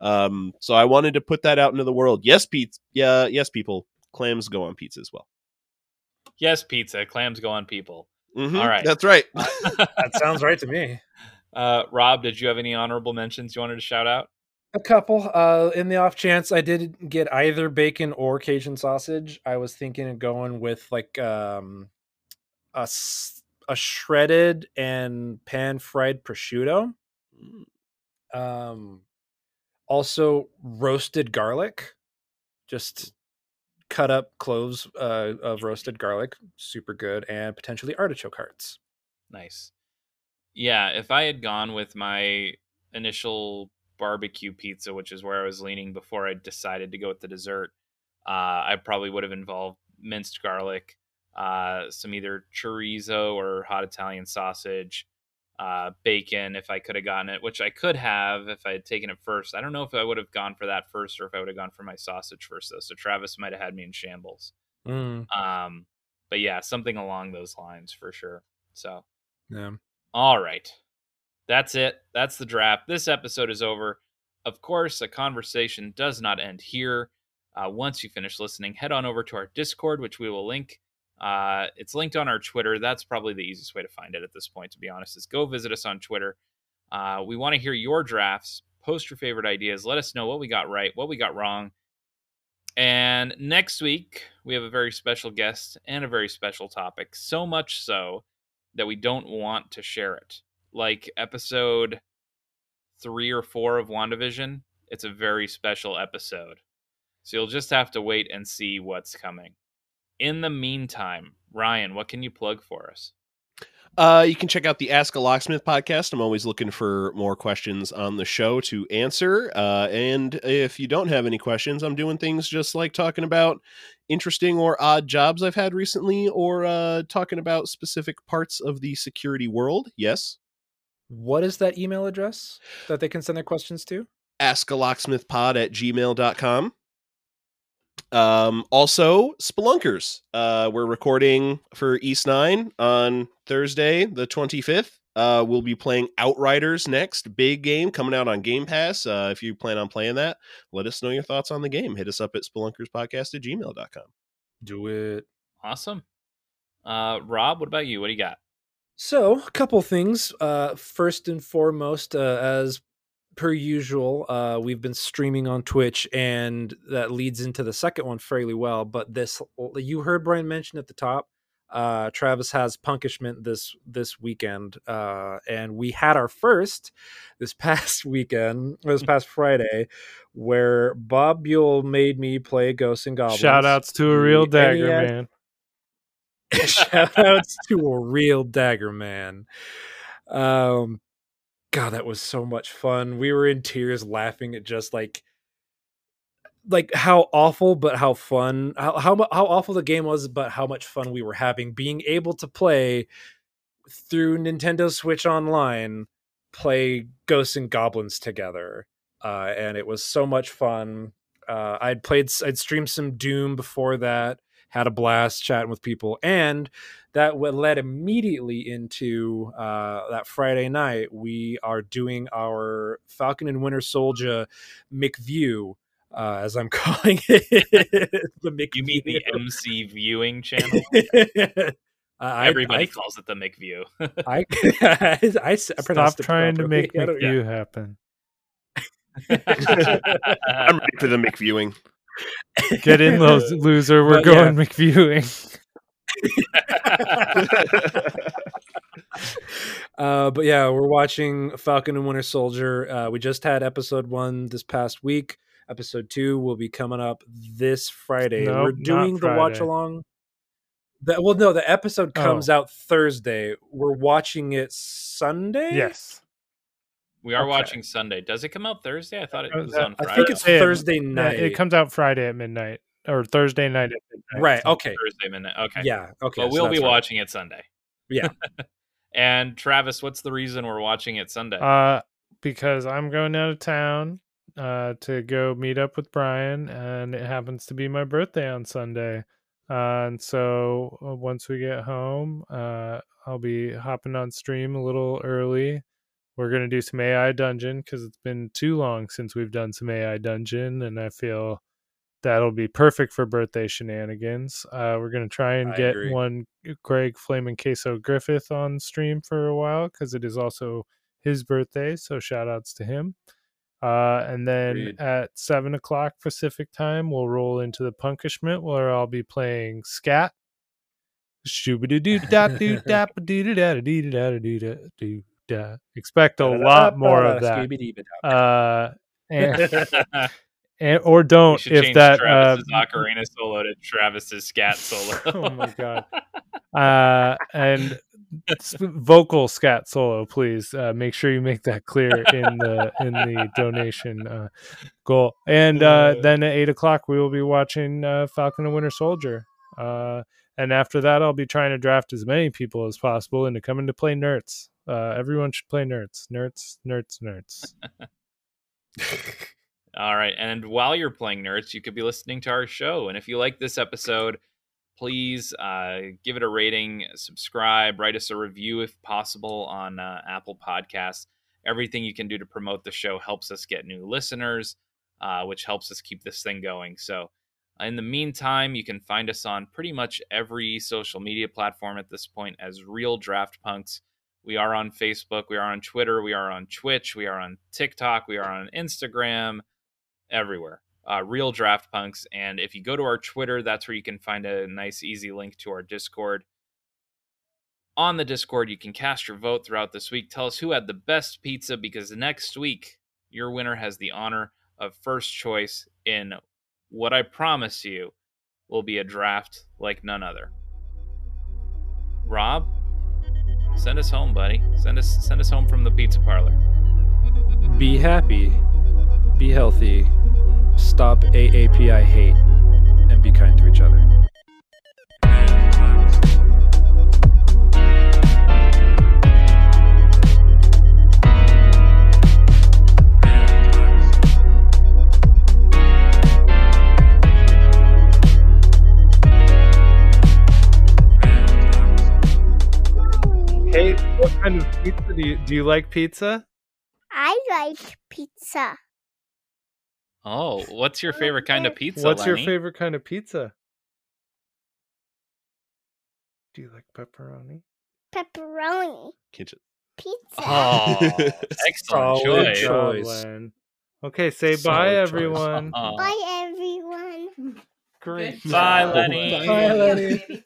Speaker 4: Um, so I wanted to put that out into the world. Yes, pizza. Yeah, yes, people. Clams go on pizza as well.
Speaker 2: Yes, pizza. Clams go on people.
Speaker 4: Mhm,
Speaker 2: All right.
Speaker 4: that's right. *laughs*
Speaker 1: That sounds right to me.
Speaker 2: Uh, Rob, did you have any honorable mentions you wanted to shout out?
Speaker 1: A couple. Uh, in the off chance I did get either bacon or Cajun sausage, I was thinking of going with like um, a shredded and pan fried prosciutto. Um, also roasted garlic, just cut up cloves uh, of roasted garlic, super good, and potentially artichoke hearts.
Speaker 2: Nice. Yeah, if I had gone with my initial barbecue pizza, which is where I was leaning before I decided to go with the dessert, uh, I probably would have involved minced garlic, uh, some either chorizo or hot Italian sausage, uh, bacon if I could have gotten it, which I could have if I had taken it first. I don't know if I would have gone for that first or if I would have gone for my sausage first, though. So Travis might have had me in shambles.
Speaker 1: Mm,
Speaker 2: Um, but yeah, something along those lines for sure. So
Speaker 1: yeah.
Speaker 2: all right. That's it. That's the draft. This episode is over. Of course, a conversation does not end here. Uh, once you finish listening, head on over to our Discord, which we will link. Uh, it's linked on our Twitter. That's probably the easiest way to find it at this point, to be honest, is go visit us on Twitter. Uh, we want to hear your drafts. Post your favorite ideas. Let us know what we got right, what we got wrong. And next week, we have a very special guest and a very special topic. So much so that we don't want to share it. Like episode three or four of WandaVision, it's a very special episode. So you'll just have to wait and see what's coming. In the meantime, Ryan, what can you plug for us?
Speaker 4: Uh, you can check out the Ask a Locksmith podcast. I'm always looking for more questions on the show to answer. Uh, and if you don't have any questions, I'm doing things just like talking about interesting or odd jobs I've had recently, or uh, talking about specific parts of the security world. Yes,
Speaker 1: What is that email address that they can send their questions to?
Speaker 4: Ask a Locksmith pod at gmail.com. Um, also, Spelunkers. Uh, we're recording for East 9 on Thursday, the 25th. Uh, we'll be playing Outriders next. Big game coming out on Game Pass. Uh, if you plan on playing that, let us know your thoughts on the game. Hit us up at spelunkerspodcast at gmail.com.
Speaker 1: Do it.
Speaker 2: Awesome. Uh, Rob, what about you? What do you got?
Speaker 1: So, a couple things. Uh, first and foremost, uh, as per usual, uh, we've been streaming on Twitch, and that leads into the second one fairly well. But this, you heard Brian mention at the top. Uh, Travis has Punkishment this this weekend, uh, and we had our first this *laughs* past weekend, this past Friday, where Bob Buell made me play Ghosts and Goblins.
Speaker 3: Shout outs to a real dagger
Speaker 1: NES
Speaker 3: man. *laughs*
Speaker 1: Shout outs to a real dagger man. Um God, that was so much fun. We were in tears laughing at just like like how awful but how fun how how, how awful the game was but how much fun we were having being able to play through Nintendo Switch online play Ghosts and Goblins together. Uh and it was so much fun. Uh I'd played I'd streamed some Doom before that had a blast chatting with people and that would led immediately into uh, that friday night we are doing our falcon and winter soldier mcview uh, as i'm *laughs* calling it the McView. *laughs*
Speaker 2: You mean the MC viewing channel? *laughs*
Speaker 1: I,
Speaker 2: Everybody
Speaker 1: I,
Speaker 2: calls it the McView.
Speaker 1: I, I, I, I
Speaker 3: Stop trying to make
Speaker 1: I don't-
Speaker 3: McView happen.
Speaker 4: I'm ready for the McViewing.
Speaker 3: Get in, those *laughs* loser. We're
Speaker 1: But, yeah.
Speaker 3: going McViewing. *laughs*
Speaker 1: uh, but yeah, we're watching Falcon and Winter Soldier. Uh, we just had episode one this past week. Episode two will be coming up this Friday.
Speaker 3: Nope,
Speaker 1: we're doing the watch along. The, well, no, the episode comes
Speaker 3: Oh.
Speaker 1: out Thursday. We're watching it Sunday.
Speaker 3: Yes.
Speaker 2: We are
Speaker 1: Okay.
Speaker 2: watching Sunday. Does it come out Thursday? I thought it
Speaker 3: Uh,
Speaker 2: was
Speaker 3: uh,
Speaker 2: on
Speaker 1: I think it's
Speaker 3: Yeah,
Speaker 1: Thursday night.
Speaker 3: it comes out Friday at midnight. or Thursday night at midnight.
Speaker 1: Right.
Speaker 3: So-
Speaker 1: Okay.
Speaker 2: Thursday midnight. Okay.
Speaker 1: Yeah. Okay.
Speaker 2: But
Speaker 1: so
Speaker 2: we'll be
Speaker 1: right.
Speaker 2: watching it Sunday.
Speaker 1: Yeah. *laughs*
Speaker 2: and Travis, what's the reason we're watching it Sunday?
Speaker 3: Uh, because I'm going out of town uh, to go meet up with Brian, and it happens to be my birthday on Sunday. Uh, and so uh, once we get home, uh, I'll be hopping on stream a little early. We're gonna do some AI dungeon because it's been too long since we've done some AI dungeon, and I feel that'll be perfect for birthday shenanigans. Uh, we're gonna try and
Speaker 1: I
Speaker 3: get
Speaker 1: agree.
Speaker 3: one Greg Flamin Queso Griffith on stream for a while because it is also his birthday. So shout outs to him. Uh, and then
Speaker 1: Agreed.
Speaker 3: at seven o'clock Pacific time, we'll roll into the Punkishment where I'll be playing scat. Shoo-ba-doo-doo-da-doo-da-ba-dee-da-da-dee-da-da-dee-da-doo-da. Expect a lot more of that. Uh, and, *laughs* and or don't
Speaker 2: should
Speaker 3: if
Speaker 2: change
Speaker 3: that uh,
Speaker 2: Travis's ocarina solo to Travis's scat solo. *laughs*
Speaker 3: oh my god *laughs* uh and vocal scat solo please uh make sure you make that clear in the in the donation uh goal and uh then at eight o'clock we will be watching uh falcon and winter soldier uh and after that i'll be trying to draft as many people as possible into coming to play nerds uh everyone should play nerds nerds nerds nerds *laughs*
Speaker 2: All right. And while you're playing Nerds, you could be listening to our show. And if you like this episode, please uh, give it a rating, subscribe, write us a review if possible on uh, Apple Podcasts. Everything you can do to promote the show helps us get new listeners, uh, which helps us keep this thing going. So, in the meantime, you can find us on pretty much every social media platform at this point as Real Draft Punks. We are on Facebook, we are on Twitter, we are on Twitch, we are on TikTok, we are on Instagram, everywhere. Uh, Real Draft Punks. And if you go to our Twitter, that's where you can find a nice, easy link to our Discord. On the Discord, you can cast your vote throughout this week. Tell us who had the best pizza because next week, your winner has the honor of first choice in what I promise you will be a draft like none other. Rob, send us home, buddy. Send us send us home from the pizza parlor.
Speaker 1: Be happy. Be healthy. Stop AAPI hate. And be kind to each other.
Speaker 3: Hey what kind of pizza do you do you like pizza
Speaker 5: I like pizza.
Speaker 2: Oh, what's your favorite kind of pizza?
Speaker 3: What's your favorite kind of pizza? Do you like pepperoni?
Speaker 5: Pepperoni.
Speaker 4: Kitchen.
Speaker 5: Pizza.
Speaker 2: Oh, *laughs* excellent
Speaker 1: Solid
Speaker 2: choice.
Speaker 1: choice.
Speaker 3: Len. Okay, say
Speaker 1: Solid
Speaker 3: bye,
Speaker 1: choice.
Speaker 3: everyone.
Speaker 2: Oh.
Speaker 5: Bye, everyone.
Speaker 3: Great.
Speaker 2: Bye,
Speaker 3: job.
Speaker 2: Lenny.
Speaker 1: Bye, Lenny. *laughs*